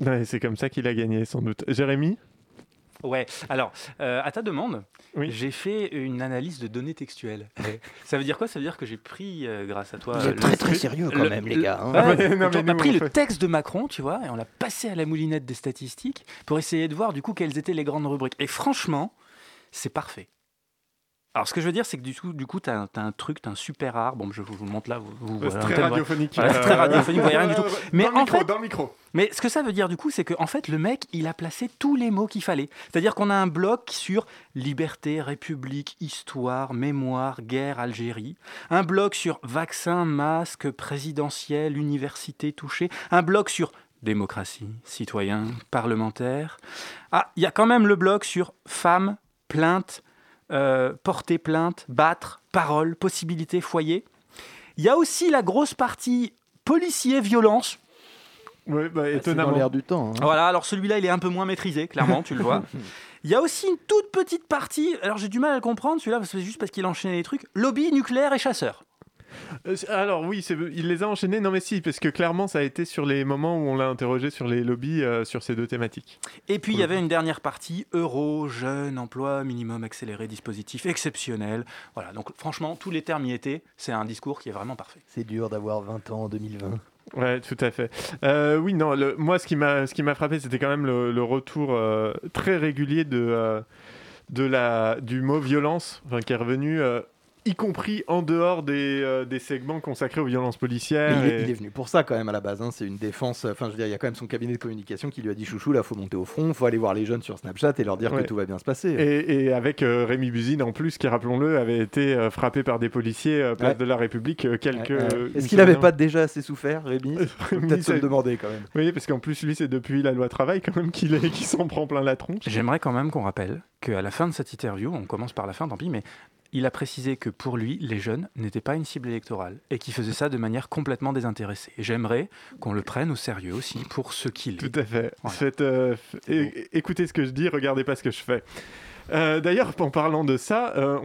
Ouais, c'est comme ça qu'il a gagné, sans doute. Jérémy? Ouais, alors, euh, à ta demande, j'ai fait une analyse de données textuelles. Ça veut dire quoi? Ça veut dire que j'ai pris, euh, grâce à toi... Vous êtes très, très sérieux quand même, les gars, hein. Ouais, Ouais, non, mais on a pris le fait- texte de Macron, tu vois, et on l'a passé à la moulinette des statistiques pour essayer de voir, du coup, quelles étaient les grandes rubriques. Et franchement, c'est parfait. Alors, ce que je veux dire, c'est que du coup, du coup, tu as, un truc, tu as un super art. Bon, je vous, vous le montre là. Vous, c'est voilà, très radiophonique. Voilà, c'est très Euh, radiophonique, vous voyez rien du tout. euh, Mais dans le en micro, fait, dans le micro. Mais ce que ça veut dire du coup, c'est qu'en fait, le mec, il a placé tous les mots qu'il fallait. C'est-à-dire qu'on a un bloc sur liberté, république, histoire, mémoire, guerre, Algérie. Un bloc sur vaccin, masque, présidentiel, université touchée. Un bloc sur démocratie, citoyen, parlementaire. Ah, il y a quand même le bloc sur femmes, plainte, euh, porter plainte, battre, parole, possibilité, foyer. Il y a aussi la grosse partie policier, violence. Oui, bah, étonnamment. dans l'air du temps, hein. Voilà, alors celui-là, il est un peu moins maîtrisé, clairement, tu le vois. Il y a aussi une toute petite partie, alors j'ai du mal à le comprendre, celui-là, parce que c'est juste parce qu'il enchaînait les trucs, lobby, nucléaire et chasseur. Euh, alors oui, il les a enchaînés. Non mais si, parce que clairement, ça a été sur les moments où on l'a interrogé sur les lobbies euh, sur ces deux thématiques. Et puis il y avait une dernière partie, euro, jeune, emploi, minimum accéléré, dispositif exceptionnel. Voilà, donc franchement, tous les termes y étaient, c'est un discours qui est vraiment parfait. C'est dur d'avoir 20 ans en 2020. Ouais, tout à fait. Euh, oui, non, le- moi, ce qui m'a, ce qui m'a frappé, c'était quand même le, le retour euh, très régulier de, euh, de la, du mot violence, enfin, qui est revenu, euh, y compris en dehors des, euh, des segments consacrés aux violences policières. Mais il, est, et- il est venu pour ça quand même à la base. hein. C'est une défense. Enfin, je veux dire, il y a quand même son cabinet de communication qui lui a dit chouchou, là, faut monter au front, faut aller voir les jeunes sur Snapchat et leur dire Ouais. que tout va bien se passer. Et, et avec euh, Rémi Buzine en plus, qui rappelons-le, avait été euh, frappé par des policiers euh, place Ouais. de la République euh, quelques. Ouais, ouais. euh, Est-ce qu'il n'avait pas déjà assez souffert, Rémi? Peut-être se le demander quand même. Oui, parce qu'en plus, lui, c'est depuis la loi travail quand même qu'il est, qu'il s'en prend plein la tronche. J'aimerais quand même qu'on rappelle qu'à la fin de cette interview, on commence par la fin, tant pis, mais il a précisé que pour lui, les jeunes n'étaient pas une cible électorale et qu'il faisait ça de manière complètement désintéressée. Et j'aimerais qu'on le prenne au sérieux aussi pour ce qu'il est. Tout à fait. Voilà. Faites, euh, écoutez ce que je dis, regardez pas ce que je fais. Euh, D'ailleurs, en parlant de ça, euh,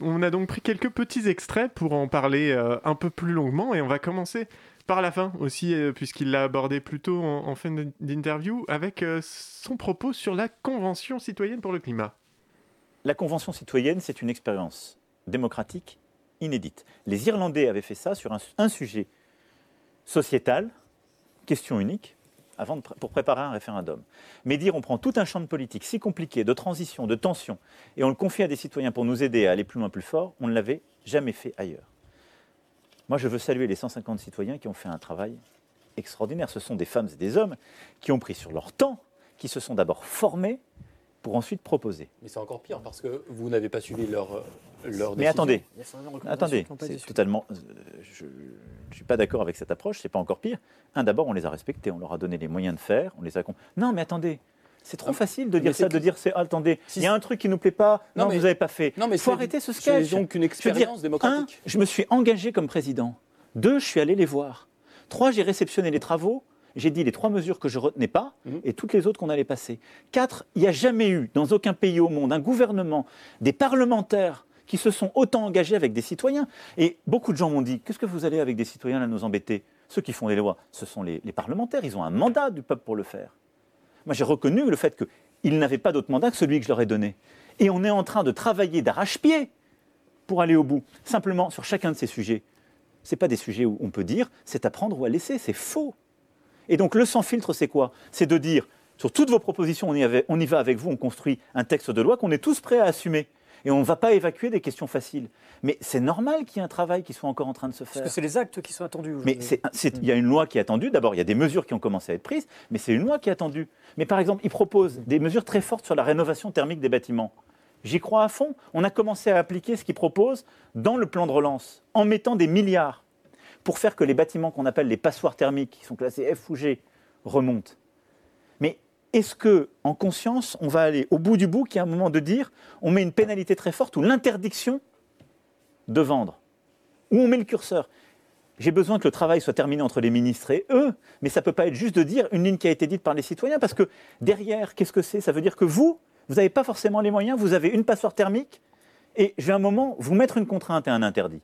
on, a donc pris quelques petits extraits pour en parler euh, un peu plus longuement et on va commencer par la fin aussi, puisqu'il l'a abordé plus tôt en, en fin d'in- d'interview, avec son propos sur la Convention citoyenne pour le climat. La Convention citoyenne, c'est une expérience démocratique inédite. Les Irlandais avaient fait ça sur un, sujet sociétal, question unique, avant pour préparer un référendum. Mais dire on prend tout un champ de politique si compliqué, de transition, de tension, et on le confie à des citoyens pour nous aider à aller plus loin, plus fort, on ne l'avait jamais fait ailleurs. Moi, je veux saluer les 150 citoyens qui ont fait un travail extraordinaire. Ce sont des femmes et des hommes qui ont pris sur leur temps, qui se sont d'abord formés pour ensuite proposer. Mais c'est encore pire parce que vous n'avez pas suivi leur, leur décision. Mais attendez, attendez, c'est totalement. Euh, je ne suis pas d'accord avec cette approche, c'est pas encore pire. Un, d'abord, on les a respectés, on leur a donné les moyens de faire, on les a. Non, mais attendez, c'est trop ah, facile de dire ça, de dire c'est attendez, il y a un truc qui nous plaît pas, non, vous n'avez pas fait. Non, mais faut arrêter ce sketch. C'est donc une expérience démocratique. Un, je me suis engagé comme président. Deux, je suis allé les voir. Trois, j'ai réceptionné les travaux. J'ai dit les trois mesures que je retenais pas mhm. et toutes les autres qu'on allait passer. Quatre, il n'y a jamais eu dans aucun pays au monde un gouvernement, des parlementaires qui se sont autant engagés avec des citoyens. Et beaucoup de gens m'ont dit qu'est-ce que vous allez avec des citoyens là nous embêter? Ceux qui font les lois, ce sont les parlementaires. Ils ont un mandat du peuple pour le faire. Moi, j'ai reconnu le fait qu'ils n'avaient pas d'autre mandat que celui que je leur ai donné. Et on est en train de travailler d'arrache-pied pour aller au bout. Simplement, sur chacun de ces sujets, ce pas des sujets où on peut dire c'est à prendre ou à laisser, c'est faux. Et donc le sans filtre, c'est quoi? C'est de dire sur toutes vos propositions, on y, on y va avec vous, on construit un texte de loi qu'on est tous prêts à assumer et on ne va pas évacuer des questions faciles. Mais c'est normal qu'il y ait un travail qui soit encore en train de se faire. Parce que c'est les actes qui sont attendus. Mais il y a une loi qui est attendue. D'abord, il y a des mesures qui ont commencé à être prises, mais c'est une loi qui est attendue. Mais par exemple, il propose des mesures très fortes sur la rénovation thermique des bâtiments. J'y crois à fond. On a commencé à appliquer ce qu'il propose dans le plan de relance, en mettant des milliards pour faire que les bâtiments qu'on appelle les passoires thermiques, qui sont classés F ou G, remontent. Est-ce que, en conscience, on va aller au bout du bout, qui est un moment de dire, on met une pénalité très forte ou l'interdiction de vendre? Où on met le curseur? J'ai besoin que le travail soit terminé entre les ministres et eux, mais ça ne peut pas être juste de dire une ligne qui a été dite par les citoyens, parce que derrière, qu'est-ce que c'est? Ça veut dire que vous, vous n'avez pas forcément les moyens, vous avez une passoire thermique, et je vais un moment vous mettre une contrainte et un interdit.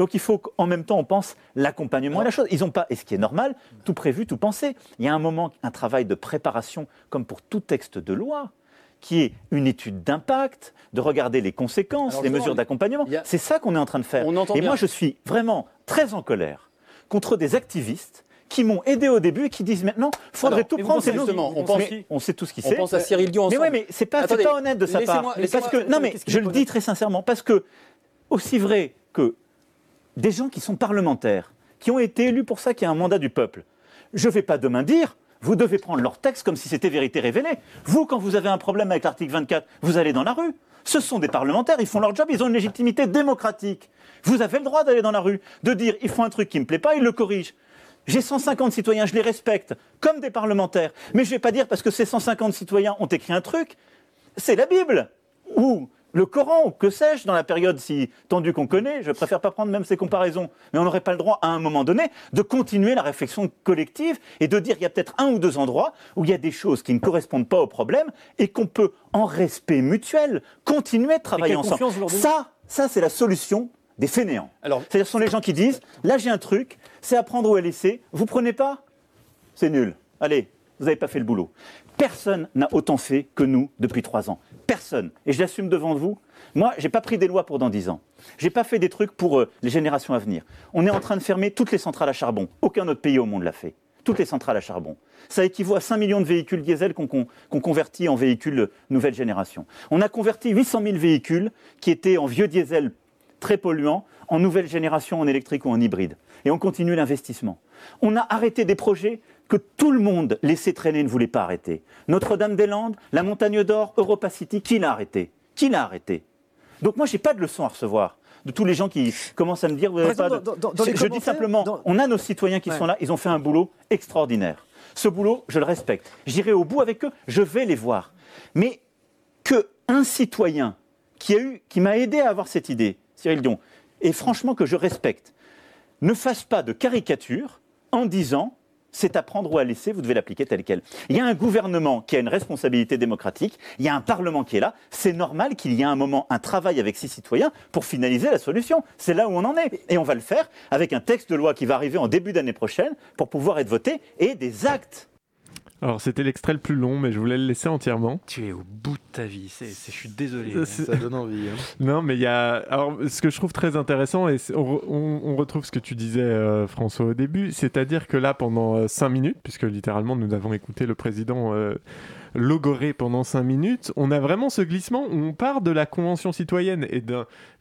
Donc il faut qu'en même temps on pense l'accompagnement et la chose. Ils n'ont pas, et ce qui est normal, tout prévu, tout pensé. Il y a un moment, un travail de préparation, comme pour tout texte de loi, qui est une étude d'impact, de regarder les conséquences, les mesures d'accompagnement. C'est ça qu'on est en train de faire. et moi je suis vraiment très en colère contre des activistes qui m'ont aidé au début et qui disent maintenant, il faudrait tout prendre. C'est justement, on, pense, on sait tout ce qui c'est. On pense à Cyril Dion Mais oui, mais c'est pas, pas honnête de sa part. Parce que, non, mais je le dis très sincèrement, parce que aussi vrai que des gens qui sont parlementaires, qui ont été élus pour ça, qui a un mandat du peuple. Je ne vais pas demain dire, vous devez prendre leur texte comme si c'était vérité révélée. Vous, quand vous avez un problème avec l'article 24, vous allez dans la rue. Ce sont des parlementaires, ils font leur job, ils ont une légitimité démocratique. Vous avez le droit d'aller dans la rue, de dire, ils font un truc qui ne me plaît pas, ils le corrigent. J'ai 150 citoyens, je les respecte, comme des parlementaires. Mais je ne vais pas dire parce que ces 150 citoyens ont écrit un truc, c'est la Bible. Ou le Coran, ou que sais-je, dans la période si tendue qu'on connaît, je préfère pas prendre même ces comparaisons, mais on n'aurait pas le droit à un moment donné de continuer la réflexion collective et de dire qu'il y a peut-être un ou deux endroits où il y a des choses qui ne correspondent pas au problème et qu'on peut, en respect mutuel, continuer de travailler ensemble. Ça, ça c'est la solution des fainéants. C'est-à-dire ce sont les gens qui disent, là j'ai un truc, c'est à prendre ou à laisser, vous prenez pas? C'est nul. Allez, vous n'avez pas fait le boulot. Personne n'a autant fait que nous depuis trois ans. Personne. Et je l'assume devant vous. Moi, je n'ai pas pris des lois pour dans dix ans. Je n'ai pas fait des trucs pour euh, les générations à venir. On est en train de fermer toutes les centrales à charbon. Aucun autre pays au monde l'a fait. Toutes les centrales à charbon. Ça équivaut à 5 millions de véhicules diesel qu'on convertit en véhicules nouvelle génération. On a converti 800 000 véhicules qui étaient en vieux diesel très polluants en nouvelle génération en électrique ou en hybride. Et on continue l'investissement. On a arrêté des projets que tout le monde laissait traîner ne voulait pas arrêter. Notre-Dame-des-Landes, la Montagne d'Or, Europa City, qui l'a arrêté? Qui l'a arrêté? Donc moi, je n'ai pas de leçon à recevoir de tous les gens qui commencent à me dire, vous n'avez pas de... je dis simplement, on a nos citoyens qui sont là, ils ont fait un boulot extraordinaire. Ce boulot, je le respecte. J'irai au bout avec eux, je vais les voir. Mais que un citoyen qui a eu, qui m'a aidé à avoir cette idée, Cyril Dion, et franchement que je respecte, ne fasse pas de caricature en disant c'est à prendre ou à laisser, vous devez l'appliquer tel quel. Il y a un gouvernement qui a une responsabilité démocratique, il y a un Parlement qui est là, c'est normal qu'il y ait un moment, un travail avec ses citoyens pour finaliser la solution. C'est là où on en est. Et on va le faire avec un texte de loi qui va arriver en début d'année prochaine pour pouvoir être voté et des actes. Alors c'était l'extrait le plus long, mais je voulais le laisser entièrement. Tu es au bout de ta vie, c'est, je suis désolé. Ça donne envie. Hein. Non, mais il y a... Alors ce que je trouve très intéressant, et on, retrouve ce que tu disais euh, François au début, c'est-à-dire que là pendant 5 euh, minutes, puisque littéralement nous avons écouté le président... Euh, logoré pendant 5 minutes, on a vraiment ce glissement où on part de la Convention citoyenne et,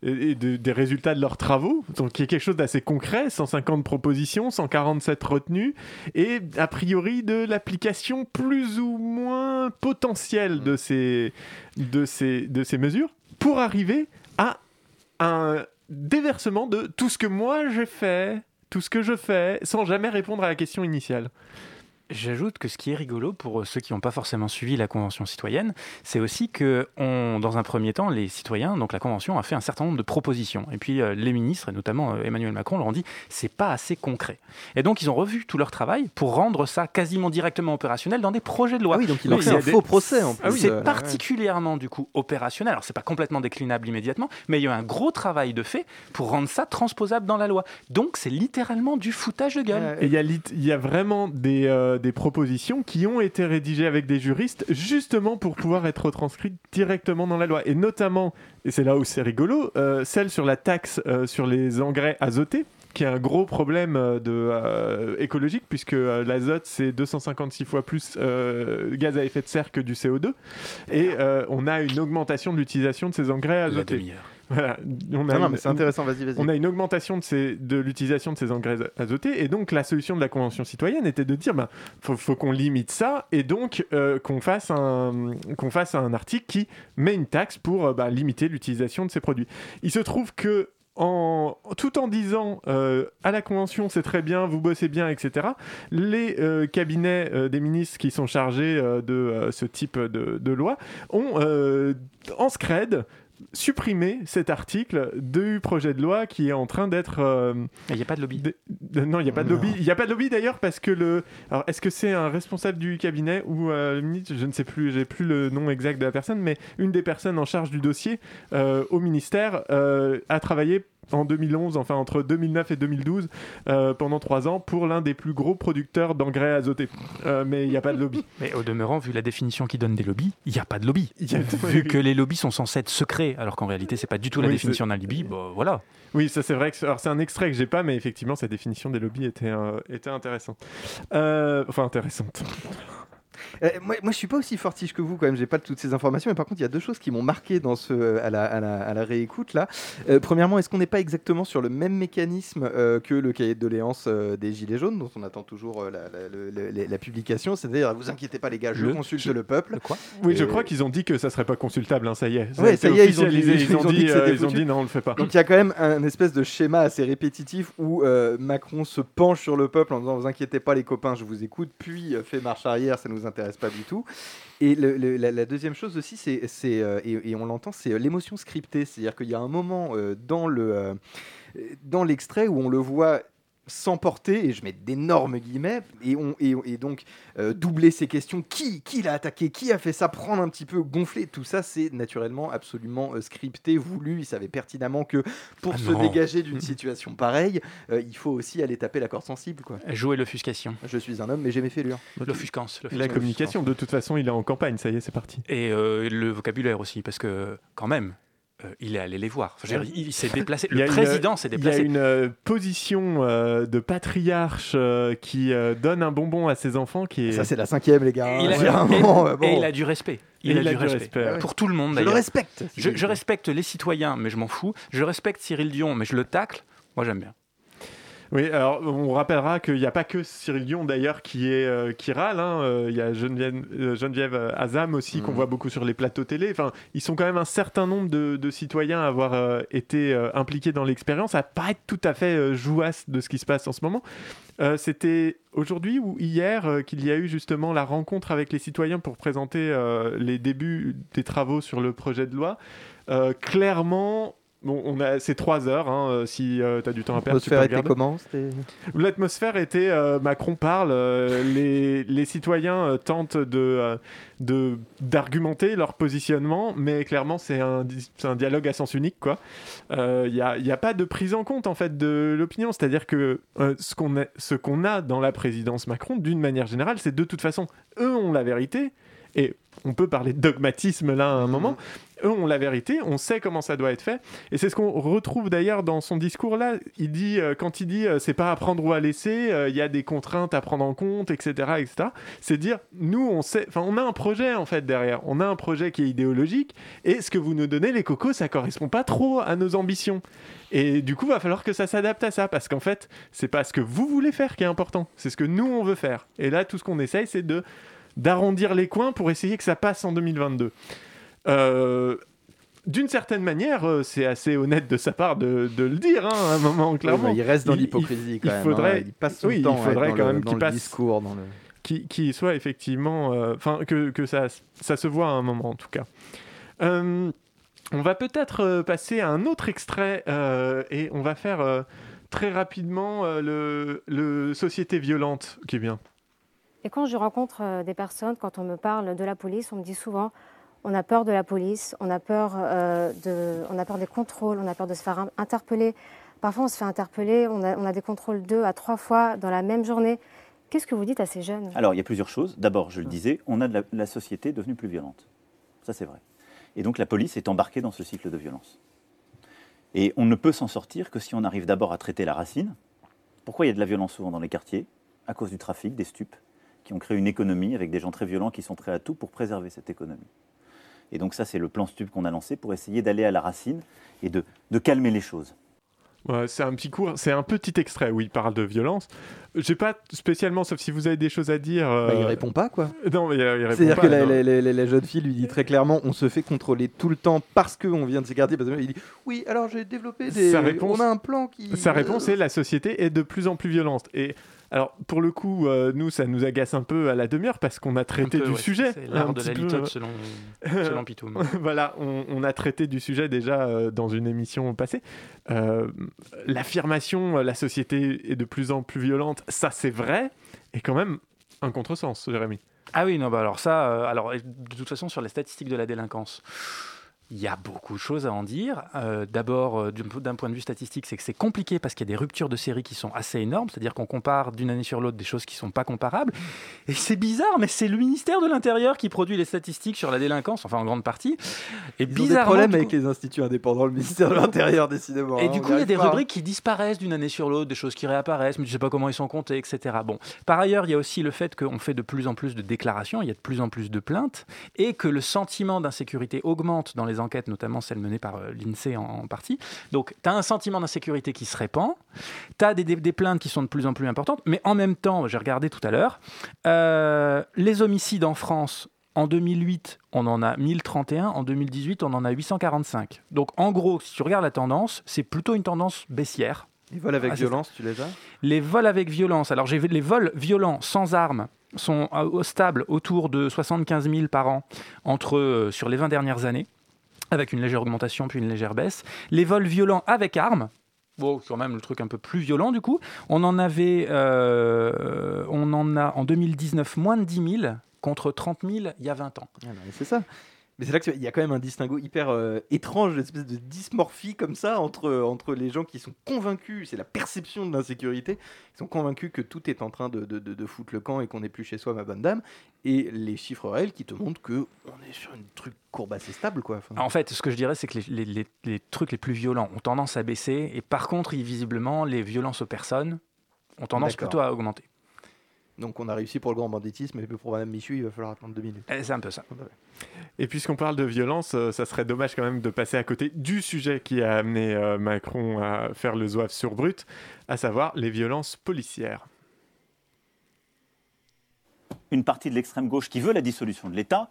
et des résultats de leurs travaux, donc qui est quelque chose d'assez concret, 150 propositions, 147 retenues, et a priori de l'application plus ou moins potentielle de ces, de ces, de ces mesures pour arriver à un déversement de tout ce que moi j'ai fait, tout ce que je fais, sans jamais répondre à la question initiale. J'ajoute que ce qui est rigolo pour ceux qui n'ont pas forcément suivi la Convention citoyenne, c'est aussi que, on, dans un premier temps, les citoyens, donc la Convention, a fait un certain nombre de propositions. Et puis euh, les ministres, et notamment euh, Emmanuel Macron, leur ont dit c'est pas assez concret. Et donc ils ont revu tout leur travail pour rendre ça quasiment directement opérationnel dans des projets de loi. Ah oui, donc il a fait un faux procès en Ah plus. c'est euh, particulièrement du coup opérationnel. Alors c'est pas complètement déclinable immédiatement, mais il y a eu un gros travail de fait pour rendre ça transposable dans la loi. Donc c'est littéralement du foutage de gueule. Et il y, a y vraiment des, euh, des propositions qui ont été rédigées avec des juristes justement pour pouvoir être retranscrites directement dans la loi. Et notamment, et c'est là où c'est rigolo, euh, celle sur la taxe euh, sur les engrais azotés qui est un gros problème euh, de, euh, écologique puisque euh, l'azote c'est 256 fois plus euh, gaz à effet de serre que du CO2 et on a une augmentation de l'utilisation de ces engrais azotés. Voilà, on a Non, non, une- mais c'est intéressant, vas-y, vas-y. On a une augmentation de, ces- de l'utilisation de ces engrais azotés et donc la solution de la Convention citoyenne était de dire bah, faut, faut qu'on limite ça et donc euh, qu'on fasse, un, qu'on fasse un article qui met une taxe pour euh, bah, limiter l'utilisation de ces produits. Il se trouve que en, tout en disant euh, à la Convention c'est très bien, vous bossez bien, etc., les euh, cabinets euh, des ministres qui sont chargés de ce type de, de loi ont en scred supprimé cet article du projet de loi qui est en train d'être. euh, Il n'y a pas de lobby. non, il n'y a pas de lobby. Il n'y a pas de lobby d'ailleurs parce que le. Alors, est-ce que c'est un responsable du cabinet ou euh, le ministre? Je ne sais plus. J'ai plus le nom exact de la personne, mais une des personnes en charge du dossier euh, au ministère euh, a travaillé en 2011, enfin entre 2009 et 2012, euh, pendant trois ans, pour l'un des plus gros producteurs d'engrais azotés. Euh, mais il n'y a pas de lobby. Mais au demeurant, vu la définition qui donne des lobbies, il n'y a pas de lobby. Y a- Vu que les lobbies sont censés être secrets, alors qu'en réalité, c'est pas du tout la Oui, définition d'un lobby, bah, voilà. Oui, ça c'est vrai. Que, alors c'est un extrait que j'ai pas, mais effectivement, sa définition des lobbies était, euh, était intéressante. Enfin, intéressante. Euh, moi, moi, je suis pas aussi fortiche que vous quand même. J'ai pas toutes ces informations, mais par contre, il y a deux choses qui m'ont marqué dans ce à la, à la- à la réécoute là. Euh, premièrement, est-ce qu'on n'est pas exactement sur le même mécanisme euh, que le cahier de doléances euh, des Gilets jaunes, dont on attend toujours euh, la, la- publication? C'est-à-dire, vous inquiétez pas les gars, je Le- consulte le peuple. quoi? Oui, je crois qu'ils ont dit que ça serait pas consultable. hein, ça y est. Ouais, C'est ça y est, ils ont dit, Ils ont dit, euh, ils ont dit non, on le fait pas. Donc il y a quand même un espèce de schéma assez répétitif où euh, Macron se penche sur le peuple en disant vous inquiétez pas les copains, je vous écoute, puis euh, fait marche arrière, ça nous intéresse pas du tout. Et la, deuxième chose aussi, c'est, c'est, euh, et, on l'entend, c'est euh, l'émotion scriptée, c'est-à-dire qu'il y a un moment euh, dans le dans l'extrait où on le voit s'emporter, et je mets d'énormes guillemets, et, on, et, et donc euh, doubler ces questions, qui, qui l'a attaqué, qui a fait ça, prendre un petit peu, gonfler, tout ça c'est naturellement absolument euh, scripté, voulu, il savait pertinemment que pour Ah se non. dégager d'une situation pareille, euh, il faut aussi aller taper la corde sensible. Quoi. Jouer l'offuscation. Je suis un homme, mais j'ai mes fêlures. L'offuscance. La communication, de toute façon, il est en campagne. Ça y est, c'est parti. Et euh, le vocabulaire aussi, parce que quand même, euh, il est allé les voir. Enfin, dire, il, il s'est déplacé. Le une- président s'est Il y a déplacé. une euh, position euh, de patriarche euh, qui euh, donne un bonbon à ses enfants qui est. Ça c'est la cinquième les gars. Il a- Il y a un moment, et, euh, bon. et il a du respect. Il, a, du respect. Pour tout le monde Je le d'ailleurs. respecte, si Je, respecte les citoyens, mais je m'en fous. Je respecte Cyril Dion, mais je le tacle. Moi j'aime bien. Oui, alors on rappellera qu'il n'y a pas que Cyril Dion d'ailleurs qui, est, euh, qui râle. hein. Euh, Il y a Geneviève, euh, Geneviève Azam aussi qu'on Mhm. voit beaucoup sur les plateaux télé. Enfin, ils sont quand même un certain nombre de, de citoyens à avoir été impliqués dans l'expérience, à pas être tout à fait jouasse de ce qui se passe en ce moment. C'était aujourd'hui ou hier qu'il y a eu justement la rencontre avec les citoyens pour présenter les débuts des travaux sur le projet de loi. Clairement, bon, on a ces trois heures. hein, euh, si tu as du temps à perdre, L'atmosphère était comment L'atmosphère était euh, Macron parle, euh, les, les citoyens euh, tentent de, euh, de d'argumenter leur positionnement, mais clairement c'est un, c'est un dialogue à sens unique quoi. Il n'y a, y a pas de prise en compte en fait de l'opinion, c'est-à-dire que euh, ce qu'on a, ce qu'on a dans la présidence Macron, d'une manière générale, c'est de toute façon eux ont la vérité et on peut parler de dogmatisme là à un moment. Eux ont la vérité, on sait comment ça doit être fait. Et c'est ce qu'on retrouve d'ailleurs dans son discours là. Il dit, euh, quand il dit euh, c'est pas à prendre ou à laisser, euh, il y a des contraintes à prendre en compte, etc. etc. C'est dire, nous, on sait, enfin, on a un projet en fait derrière. On a un projet qui est idéologique. Et ce que vous nous donnez, les cocos, ça correspond pas trop à nos ambitions. Et du coup, va falloir que ça s'adapte à ça. Parce qu'en fait, c'est pas ce que vous voulez faire qui est important. C'est ce que nous, on veut faire. Et là, tout ce qu'on essaye, c'est de d'arrondir les coins pour essayer que ça passe en 2022. Euh, d'une certaine manière, euh, c'est assez honnête de sa part de, de le dire, hein, à un moment, clairement. il reste dans l'hypocrisie, quand même, faudrait, hein. Il passe son oui, temps il faudrait quand le- même qu'il le passe discours, dans le- qui, qui soit effectivement, euh, enfin que, que ça, ça se voit à un moment en tout cas. Euh, on va peut-être passer à un autre extrait euh, et on va faire très rapidement le, le Société violente qui est bien. Et quand je rencontre euh, des personnes, quand on me parle de la police, on me dit souvent on a peur de la police, on a peur, euh, de, on a peur des contrôles, on a peur de se faire in- interpeller. Parfois, on se fait interpeller, on a, on a des contrôles deux à trois fois dans la même journée. Qu'est-ce que vous dites à ces jeunes? Alors, il y a plusieurs choses. D'abord, je le disais, on a de la, la société devenue plus violente. Ça, c'est vrai. Et donc, la police est embarquée dans ce cycle de violence. Et on ne peut s'en sortir que si on arrive d'abord à traiter la racine. Pourquoi il y a de la violence souvent dans les quartiers? À cause du trafic, des stupes, qui ont créé une économie avec des gens très violents qui sont prêts à tout pour préserver cette économie. Et donc, ça, c'est le plan stup qu'on a lancé pour essayer d'aller à la racine et de, de calmer les choses. Ouais, c'est un petit cours, c'est un petit extrait où il parle de violence. J'ai pas spécialement, sauf si vous avez des choses à dire. Bah, il euh, répond pas, quoi. Non, mais il, il répond C'est-à-dire que la, non. la- la- la- la jeune fille lui dit très clairement on se fait contrôler tout le temps parce qu'on vient de ces quartiers. Parce que il dit oui, alors j'ai développé des. Sa réponse, on a un plan qui. Sa réponse est la société est de plus en plus violente. Et alors, pour le coup, euh, nous, ça nous agace un peu à la demi-heure parce qu'on a traité peu, du ouais, sujet. c'est l'art de la peu. litote selon- selon Pitoum. voilà, on, on a traité du sujet déjà euh, dans une émission passée. Euh, L'affirmation, euh, la société est de plus en plus violente, ça c'est vrai, et quand même un contresens, Jérémy. Ah oui, non, bah alors ça, euh, alors de toute façon sur les statistiques de la délinquance, il y a beaucoup de choses à en dire. Euh, D'abord, euh, d'un point de vue statistique, c'est que c'est compliqué parce qu'il y a des ruptures de série qui sont assez énormes, c'est-à-dire qu'on compare d'une année sur l'autre des choses qui sont pas comparables. Et c'est bizarre, mais c'est le ministère de l'Intérieur qui produit les statistiques sur la délinquance, enfin en grande partie. Et Ils ont des bizarrement, problèmes du avec coup- les instituts indépendants, le ministère de l'Intérieur, décidément. et hein, du coup, il y a des pas, rubriques qui disparaissent d'une année sur l'autre, des choses qui réapparaissent, mais tu sais pas comment ils sont comptés, etc. Bon. Par ailleurs, il y a aussi le fait qu'on fait de plus en plus de déclarations, il y a de plus en plus de plaintes, et que le sentiment d'insécurité augmente dans les enquêtes, notamment celles menées par euh, l'INSEE en, en partie. Donc, tu as un sentiment d'insécurité qui se répand, tu as des, des- des plaintes qui sont de plus en plus importantes, mais en même temps, j'ai regardé tout à l'heure, euh, les homicides en France, en 2008, on en a 1031. En 2018, on en a 845. Donc, en gros, si tu regardes la tendance, c'est plutôt une tendance baissière. Les vols avec Ah, violence, tu les as? Les vols avec violence. Alors, j'ai vu les vols violents sans armes sont euh, stables autour de 75 000 par an entre, euh, sur les 20 dernières années, avec une légère augmentation puis une légère baisse. Les vols violents avec armes, Bon, quand même le truc un peu plus violent du coup. On en avait, euh, on en a en 2019 moins de 10 000 contre 30 000 il y a 20 ans. Ah bah, c'est ça. Mais c'est là qu'il y a quand même un distinguo hyper euh, étrange, une espèce de dysmorphie comme ça entre, entre les gens qui sont convaincus, c'est la perception de l'insécurité, ils sont convaincus que tout est en train de, de, de- de foutre le camp et qu'on n'est plus chez soi, ma bonne dame, et les chiffres réels qui te montrent que on est sur une truc courbe assez stable. Quoi. Enfin, En fait, ce que je dirais, c'est que les, les- les- trucs les plus violents ont tendance à baisser, et par contre, visiblement, les violences aux personnes ont tendance plutôt à augmenter. Donc on a réussi pour le grand banditisme, mais pour Madame Michu, il va falloir attendre deux minutes. Eh, C'est un peu ça. Et puisqu'on parle de violence, euh, ça serait dommage quand même de passer à côté du sujet qui a amené euh, Macron à faire le zouave sur brut, à savoir les violences policières. une partie de l'extrême gauche qui veut la dissolution de l'État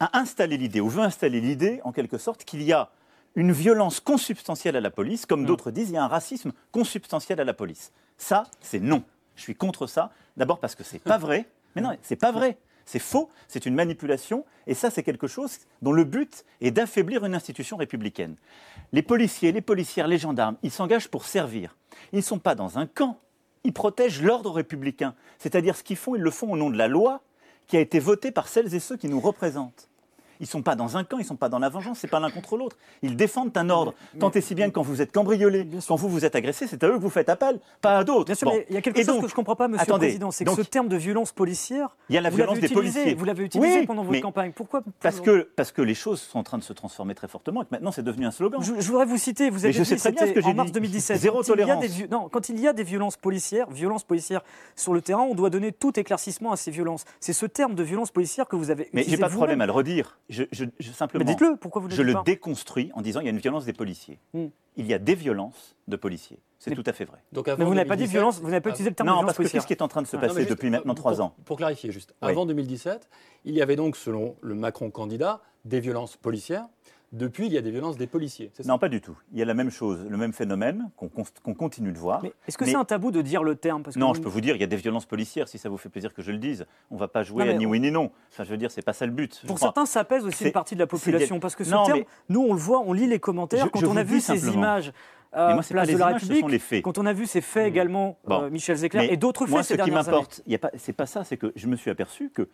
a installé l'idée, ou veut installer l'idée, en quelque sorte, qu'il y a une violence consubstantielle à la police, comme d'autres disent, il y a un racisme consubstantiel à la police. Ça, c'est non. Je suis contre ça. D'abord parce que c'est pas vrai. Mais non, c'est pas vrai. C'est faux, c'est une manipulation, et ça, c'est quelque chose dont le but est d'affaiblir une institution républicaine. Les policiers, les policières, les gendarmes, ils s'engagent pour servir. Ils ne sont pas dans un camp, ils protègent l'ordre républicain. C'est-à-dire ce qu'ils font, ils le font au nom de la loi qui a été votée par celles et ceux qui nous représentent. Ils ne sont pas dans un camp, ils ne sont pas dans la vengeance, c'est pas l'un contre l'autre. Ils défendent un ordre. Tant et si bien que quand vous êtes cambriolé, quand vous vous êtes agressé, c'est à eux que vous faites appel, pas à d'autres. Bien sûr, Bon. mais il y a quelque Et chose donc, que je ne comprends pas, Monsieur attendez, le Président, c'est que donc, ce terme de violence policière, il y a la vous violence l'avez des utilisé, policiers. Vous l'avez utilisé Oui, pendant votre mais campagne. Pourquoi parce que, parce que les choses sont en train de se transformer très fortement et que maintenant c'est devenu un slogan. Je, je voudrais vous citer, vous Mais avez je sais dit, très bien ce que j'ai en mars dit. 2017. Zéro tolérance. des vi- non, quand il y a des violences policières, violences policières sur le terrain, on doit donner tout éclaircissement à ces violences. C'est ce terme de violence policière que vous avez Mais utilisé j'ai pas de problème à le redire. Je, je- je- simplement, Mais dites-le, pourquoi vous ne le Je le pas déconstruis en disant il y a une violence des policiers. Hmm. Il y a des violences de policiers. C'est tout à fait vrai. Donc Mais vous n'avez pas dit 2017, violence, vous n'avez pas utilisé le terme Non, de violence parce que policière. qu'est-ce qui est en train de se Non, passer juste, depuis maintenant trois ans Pour clarifier juste, Oui. avant 2017, il y avait donc, selon le Macron candidat, des violences policières. Depuis, il y a des violences des policiers. c'est ça? Non, pas du tout. Il y a la même chose, le même phénomène qu'on continue de voir. Est-ce que Mais- c'est un tabou de dire le terme? Parce que Non, vous- je peux vous dire, il y a des violences policières, si ça vous fait plaisir que je le dise. On ne va pas jouer Non, à ni on- oui ni non. Enfin, je veux dire, c'est pas ça le but. Pour certains, ça pèse aussi une partie de la population. Parce que ce Non, terme, mais- nous, on le voit, on lit les commentaires. Je- quand je on a vu ces simplement. images. Mais euh, moi, pas place les de la images, ce République, sont les faits. quand on a vu ces faits également, Bon. euh, Michel Zecler Mais et d'autres moi, faits ces ce qui m'importe, c'est pas ça, c'est que je me suis aperçu que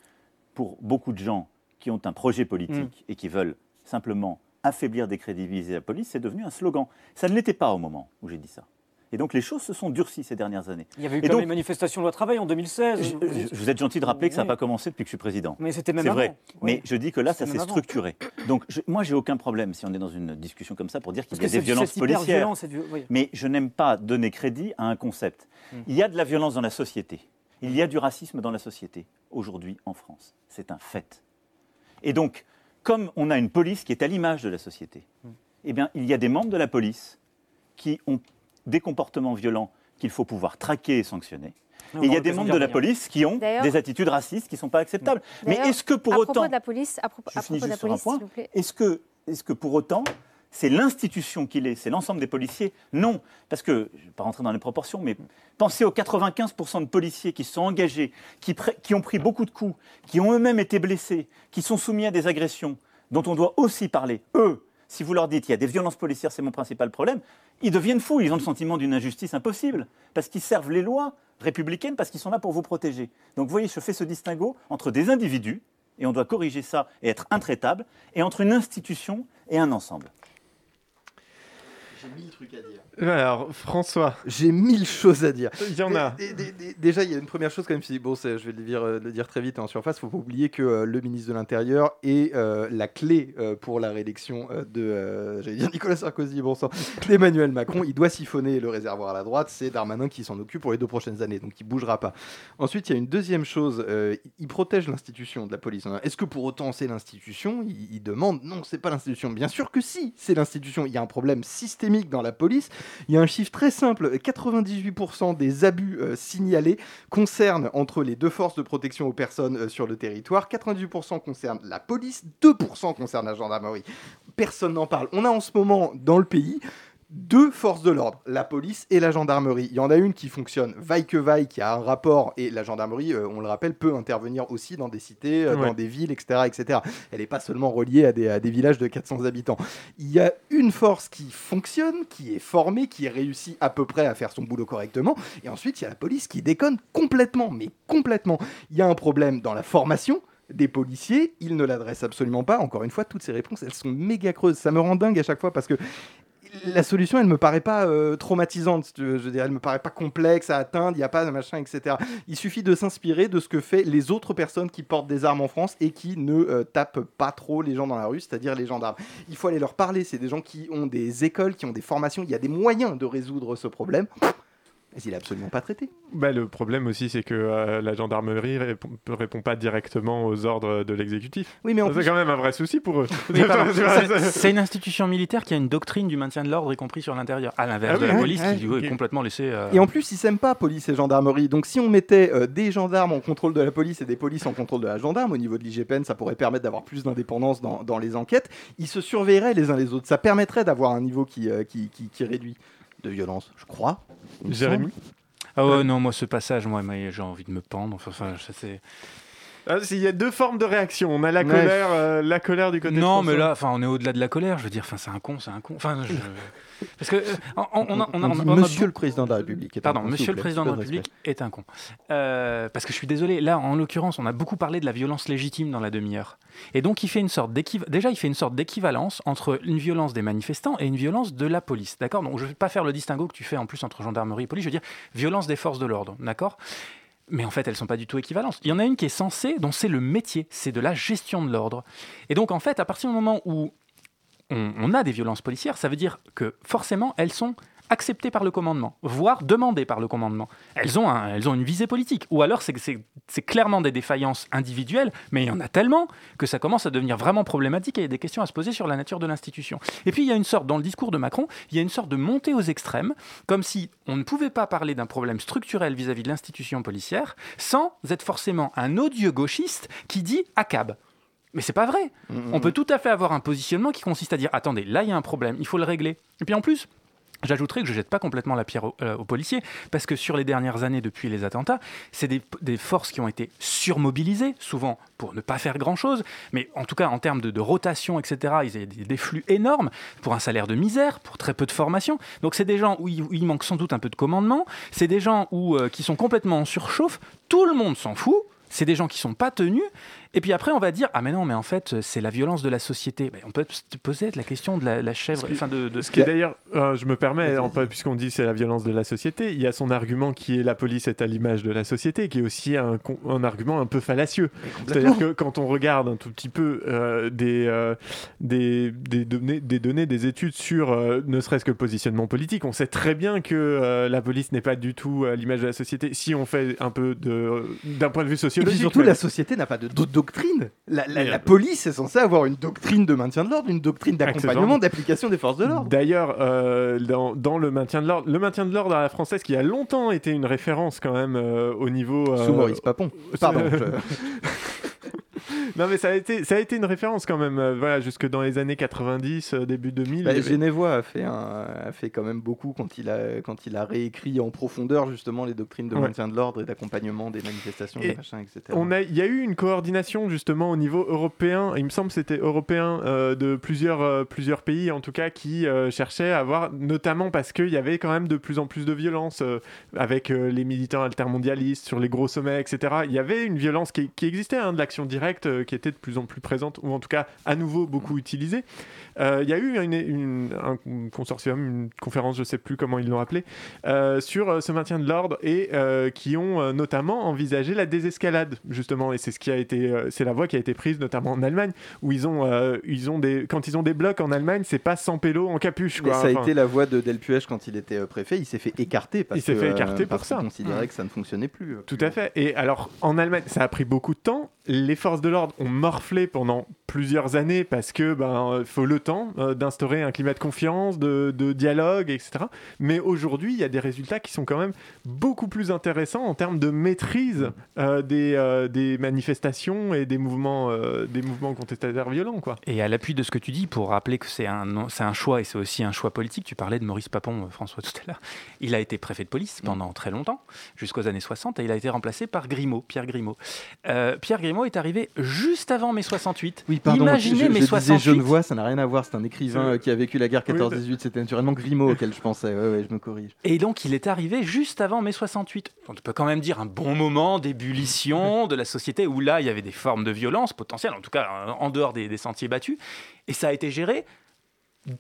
pour beaucoup de gens qui ont un projet politique Mm. et qui veulent simplement affaiblir, décrédibiliser la police, c'est devenu un slogan. Ça ne l'était pas au moment où j'ai dit ça. Et donc les choses se sont durcies ces dernières années. Il y avait eu et comme donc, les manifestations loi travail en 2016. je- je- vous êtes gentil de rappeler que ça n'a Oui. pas commencé depuis que je suis président. Mais c'était même C'est vrai. Mais je dis que là, ça s'est structuré. Donc je- moi, j'ai aucun problème si on est dans une discussion comme ça pour dire qu'il y a des violences policières. du- oui. Mais je n'aime pas donner crédit à un concept. Hmm. Il y a de la violence dans la société. Il y a du racisme dans la société aujourd'hui en France. C'est un fait. Et donc, comme on a une police qui est à l'image de la société, eh bien, il y a des membres de la police qui ont des comportements violents qu'il faut pouvoir traquer et sanctionner. On Et il y a des membres de la police qui ont des attitudes racistes qui ne sont pas acceptables. Mais est-ce que pour à autant... propos de la police, à propos, Je à finis propos de la juste sur un police, point. s'il vous plaît. Est-ce que, est que pour autant, c'est l'institution qu'il est, c'est l'ensemble des policiers Non, parce que, je ne vais pas rentrer dans les proportions, mais pensez aux 95% de policiers qui sont engagés, qui ont pris beaucoup de coups, qui ont eux-mêmes été blessés, qui sont soumis à des agressions, dont on doit aussi parler. Eux, si vous leur dites il y a des violences policières, c'est mon principal problème, ils deviennent fous, ils ont le sentiment d'une injustice impossible, parce qu'ils servent les lois républicaines, parce qu'ils sont là pour vous protéger. Donc vous voyez, je fais ce distinguo entre des individus, et on doit corriger ça et être intraitable, et entre une institution et un ensemble. J'ai mille trucs à dire. Alors, François. J'ai mille choses à dire. Il y en a. Dé- dé- dé- Déjà, il y a une première chose quand même. Bon, je vais le dire, euh, le dire très vite en surface. Il ne faut pas oublier que euh, le ministre de l'Intérieur est euh, la clé euh, pour la réélection euh, de, euh, j'allais dire Nicolas Sarkozy, bon sang, d'Emmanuel Macron. Il doit siphonner le réservoir à la droite. C'est Darmanin qui s'en occupe pour les deux prochaines années, donc il bougera pas. Ensuite, il y a une deuxième chose. euh, il protège l'institution de la police. hein. Est-ce que pour autant c'est l'institution? Il, il demande non, c'est pas l'institution. Bien sûr que si, c'est l'institution. Il y a un problème systémique dans la police. Il y a un chiffre très simple 98% des abus euh, signalés concernent entre les deux forces de protection aux personnes euh, sur le territoire. 98% concernent la police, 2% concernent la gendarmerie. Personne n'en parle. On a en ce moment dans le pays deux forces de l'ordre, la police et la gendarmerie. Il y en a une qui fonctionne vaille que vaille, qui a un rapport, et la gendarmerie, euh, on le rappelle, peut intervenir aussi dans des cités, euh, Ouais. dans des villes, etc. etc. Elle n'est pas seulement reliée à des, à des villages de 400 habitants. Il y a une force qui fonctionne, qui est formée, qui réussit à peu près à faire son boulot correctement, et ensuite il y a la police qui déconne complètement, mais complètement. Il y a un problème dans la formation, des policiers, ils ne l'adressent absolument pas. Encore une fois, toutes ces réponses, elles sont méga creuses. Ça me rend dingue à chaque fois parce que la solution, elle me paraît pas euh, traumatisante. Je veux dire, elle me paraît pas complexe à atteindre. Il n'y a pas de machin, etc. Il suffit de s'inspirer de ce que fait les autres personnes qui portent des armes en France et qui ne euh, tapent pas trop les gens dans la rue, c'est-à-dire les gendarmes. Il faut aller leur parler. C'est des gens qui ont des écoles, qui ont des formations. Il y a des moyens de résoudre ce problème. Mais il n'est absolument pas traité. Bah, le problème aussi, c'est que euh, la gendarmerie répond, répond pas directement aux ordres de l'exécutif. Oui, mais en c'est plus- quand même un vrai souci pour eux. Oui, C'est- une institution militaire qui a une doctrine du maintien de l'ordre, y compris sur l'intérieur. À l'inverse Ah de oui, la police, ouais. qui est complètement laissée. euh, Et en plus, ils s'aiment pas, police et gendarmerie. Donc, si on mettait euh, des gendarmes en contrôle de la police et des polices en contrôle de la gendarme, au niveau de l'IGPN, ça pourrait permettre d'avoir plus d'indépendance dans, dans les enquêtes. Ils se surveilleraient les uns les autres. Ça permettrait d'avoir un niveau qui, euh, qui, qui- qui réduit de violence, je crois. Jérémy. Ah ouais, non, moi ce passage, moi, j'ai envie de me pendre. Enfin, enfin, ça, c'est. Ah, Il y a deux formes de réaction. On a la Ouais. colère, euh, la colère du côté de Non, mais là, enfin, on est au-delà de la colère. Je veux dire, enfin, c'est un con, c'est un con. Enfin, je- parce que euh, on, on- on a, on a- On on a- dit on a Monsieur le Président de la République. est un Pardon, con, s'il Monsieur le. Président de la République est un con. Euh, parce que je suis désolé, là, en l'occurrence, on a beaucoup parlé de la violence légitime dans la demi-heure. Et donc, il fait une sorte d'équiv- déjà, il fait une sorte d'équivalence entre une violence des manifestants et une violence de la police. D'accord? Donc, je ne vais pas faire le distinguo que tu fais en plus entre gendarmerie et police. Je veux dire, violence des forces de l'ordre. D'accord? Mais en fait, elles sont pas du tout équivalentes. Il y en a une qui est censée, dont c'est le métier, c'est de la gestion de l'ordre. Et donc, en fait, à partir du moment où on, on a des violences policières, ça veut dire que forcément, elles sont acceptées par le commandement, voire demandées par le commandement. Elles ont, un- elles ont une visée politique. Ou alors, c'est clairement des défaillances individuelles, mais il y en a tellement que ça commence à devenir vraiment problématique et il y a des questions à se poser sur la nature de l'institution. Et puis, il y a une sorte, dans le discours de Macron, il y a une sorte de montée aux extrêmes, comme si on ne pouvait pas parler d'un problème structurel vis-à-vis de l'institution policière sans être forcément un odieux gauchiste qui dit ACAB. Mais c'est pas vrai. On peut tout à fait avoir un positionnement qui consiste à dire attendez, là il y a un problème, il faut le régler. Et puis en plus, J'ajouterais que je ne jette pas complètement la pierre euh, aux, policiers, parce que sur les dernières années, depuis les attentats, c'est des, forces qui ont été surmobilisées, souvent pour ne pas faire grand-chose, mais en tout cas en termes de, rotation, etc., ils avaient des, flux énormes, pour un salaire de misère, pour très peu de formation. Donc c'est des gens où il, manque sans doute un peu de commandement, c'est des gens où, euh, qui sont complètement en surchauffe, tout le monde s'en fout, c'est des gens qui sont pas tenus, et puis après, on va dire ah mais non, mais en fait, c'est la violence de la société. on peut se poser la question de la, chèvre, enfin de, Ce qui est d'ailleurs, euh, je me permets, puisqu'on dit c'est la violence de la société, il y a son argument qui est la police est à l'image de la société, qui est aussi un, un argument un peu fallacieux. C'est-à-dire que quand on regarde un tout petit peu euh, des, euh, des, des, données, des données, des études sur ne serait-ce que le positionnement politique, on sait très bien que la police n'est pas du tout à l'image de la société. Si on fait un peu d'un point de vue sociologique. Et surtout, la société n'a pas de doctrine. La, police est censée avoir une doctrine de maintien de l'ordre, une doctrine d'accompagnement, d'application des forces de l'ordre. D'ailleurs, euh, dans, le maintien de l'ordre, le maintien de l'ordre à la française, qui a longtemps été une référence quand même euh, au niveau. Euh, Sous Maurice Papon. Pardon. non, mais ça a, été, ça a été une référence quand même, euh, voilà, jusque dans les années 90, euh, début 2000. Bah, Genevois a fait, un, a fait quand même beaucoup quand il, a, quand il a réécrit en profondeur justement les doctrines de maintien de l'ordre et d'accompagnement des manifestations, et etc. On a, il y a eu une coordination justement au niveau européen, il me semble que c'était européen, euh, de plusieurs, plusieurs pays en tout cas, qui cherchaient à avoir, notamment parce qu'il y avait quand même de plus en plus de violence avec les militants altermondialistes sur les gros sommets, etc. Il y avait une violence qui, qui existait, hein, de l'action directe qui était de plus en plus présente, ou en tout cas à nouveau beaucoup utilisée. Euh, il y a eu une, un consortium, une conférence, je ne sais plus comment ils l'ont appelé, euh, sur ce maintien de l'ordre et qui ont notamment envisagé la désescalade, justement. Et c'est ce qui a été, c'est la voie qui a été prise, notamment en Allemagne, où ils ont, ils ont des, quand ils ont des blocs en Allemagne, c'est pas sans pélo en capuche. Quoi. ça a été la voie de Delpuech quand il était préfet. Il s'est fait écarter parce il s'est fait écarter pour ça. considérait que ça ne fonctionnait plus. Tout à fait. Et alors en Allemagne, ça a pris beaucoup de temps. Les forces de l'ordre ont morflé pendant plusieurs années parce que ben euh, faut le temps euh, d'instaurer un climat de confiance, de, dialogue, etc. Mais aujourd'hui, il y a des résultats qui sont quand même beaucoup plus intéressants en termes de maîtrise euh, des, des, manifestations et des mouvements, des mouvements contestataires violents, quoi. Et à l'appui de ce que tu dis, pour rappeler que c'est un, c'est un choix et c'est aussi un choix politique, tu parlais de Maurice Papon, François, tout à l'heure. Il a été préfet de police pendant très longtemps, jusqu'aux années 60, et il a été remplacé par Grimaud, Pierre Grimaud. Pierre Grimaud est arrivé juste avant mai 68. Oui, pardon, Imaginez je, mai 68. Disais Genevois, ça n'a rien à voir. C'est un écrivain euh, qui a vécu la guerre 14-18. C'était naturellement Grimaud auquel je pensais. Ouais, ouais, je me corrige. Et donc, il est arrivé juste avant mai 68. On peut quand même dire un bon moment d'ébullition de la société où là, il y avait des formes de violence potentielles, en tout cas en dehors des, des sentiers battus. Et ça a été géré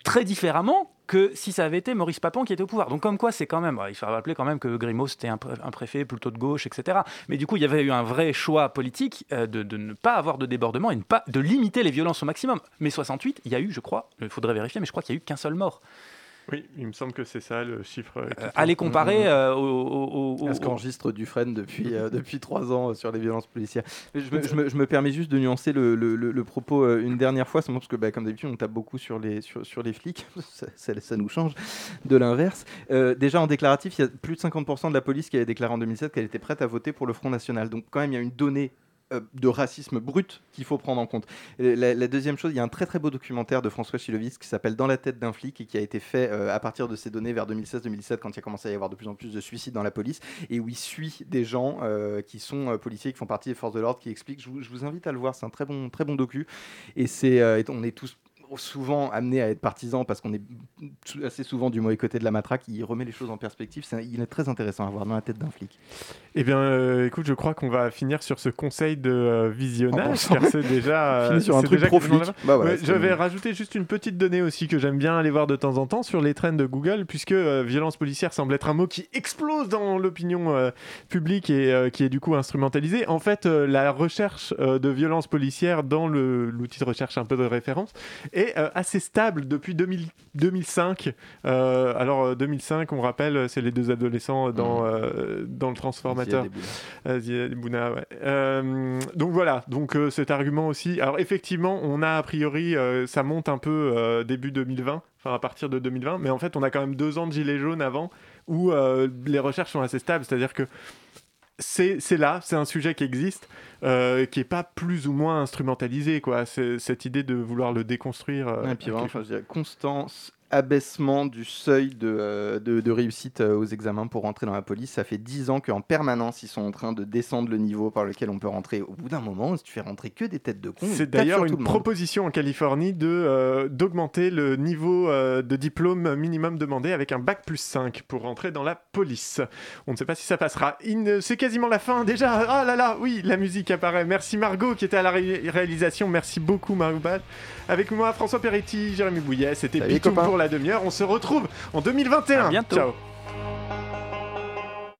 très différemment que si ça avait été Maurice Papon qui était au pouvoir. Donc comme quoi, c'est quand même, il faut rappeler quand même que Grimaud c'était un, préfet plutôt de gauche, etc. Mais du coup, il y avait eu un vrai choix politique euh, de, de, ne pas avoir de débordement et pas, de limiter les violences au maximum. Mais 68, il y a eu, je crois, il faudrait vérifier, mais je crois qu'il y a eu qu'un seul mort. Oui, il me semble que c'est ça le chiffre. Euh, allez comparer euh, au, au, à ce qu'enregistre Dufresne depuis, euh, depuis trois ans sur les violences policières. Je me, je, me, je me, permets juste de nuancer le, le, le, propos une dernière fois, simplement parce que, bah, comme d'habitude, on tape beaucoup sur les, sur, sur les flics. ça, ça, nous change de l'inverse. déjà, en déclaratif, il y a plus de 50% de la police qui avait déclaré en 2007 qu'elle était prête à voter pour le Front National. Donc, quand même, il y a une donnée euh, de racisme brut qu'il faut prendre en compte. La, deuxième chose, il y a un très très beau documentaire de François Chilovitz qui s'appelle Dans la tête d'un flic et qui a été fait euh, à partir de ces données vers 2016-2017 quand il a commencé à y avoir de plus en plus de suicides dans la police et où il suit des gens euh, qui sont policiers, qui font partie des forces de l'ordre, qui expliquent. Je vous, je vous, invite à le voir, c'est un très bon, très bon docu et c'est, on est tous souvent amené à être partisan parce qu'on est assez souvent du mauvais côté de la matraque. Il remet les choses en perspective. il est très intéressant à voir dans la tête d'un flic. Eh bien, euh, écoute, je crois qu'on va finir sur ce conseil de euh, visionnage car c'est déjà. Fini sur un truc pro bah je vais rajouter juste une petite donnée aussi que j'aime bien aller voir de temps en temps sur les trends de Google puisque euh, violence policière semble être un mot qui explose dans l'opinion publique et qui est du coup instrumentalisé. En fait, la recherche de violence policière dans l'outil de recherche un peu de référence est euh, assez stable depuis 2000, 2005. Euh, alors 2005, euh, on rappelle, c'est les deux adolescents dans, mmh. dans le transformateur. donc voilà, donc cet argument aussi. Alors effectivement, on a a priori, ça monte un peu début 2020, enfin à partir de 2020, mais en fait, on a quand même deux ans de gilets jaunes avant où les recherches sont assez stables, c'est-à-dire que c'est là, c'est un sujet qui existe, euh, qui est pas plus ou moins instrumentalisé, quoi. Cette idée de vouloir le déconstruire. euh, Et puis vraiment, constance, abaissement du seuil de, euh, de, de réussite euh, aux examens pour rentrer dans la police. Ça fait 10 ans qu'en permanence, ils sont en train de descendre le niveau par lequel on peut rentrer. Au bout d'un moment, si tu fais rentrer que des têtes de con, C'est d'ailleurs une proposition en Californie de euh, d'augmenter le niveau euh, de diplôme minimum demandé avec un bac plus 5 pour rentrer dans la police. On ne sait pas si ça passera. C'est quasiment la fin déjà. Ah là là, oui, la musique apparaît. Merci Margot qui était à la ré- réalisation. Merci beaucoup Margot Ball. Avec moi François Peretti, Jérémy Bouillet. C'était Pitou pour la demi-heure. On se retrouve en 2021. À bientôt. Ciao.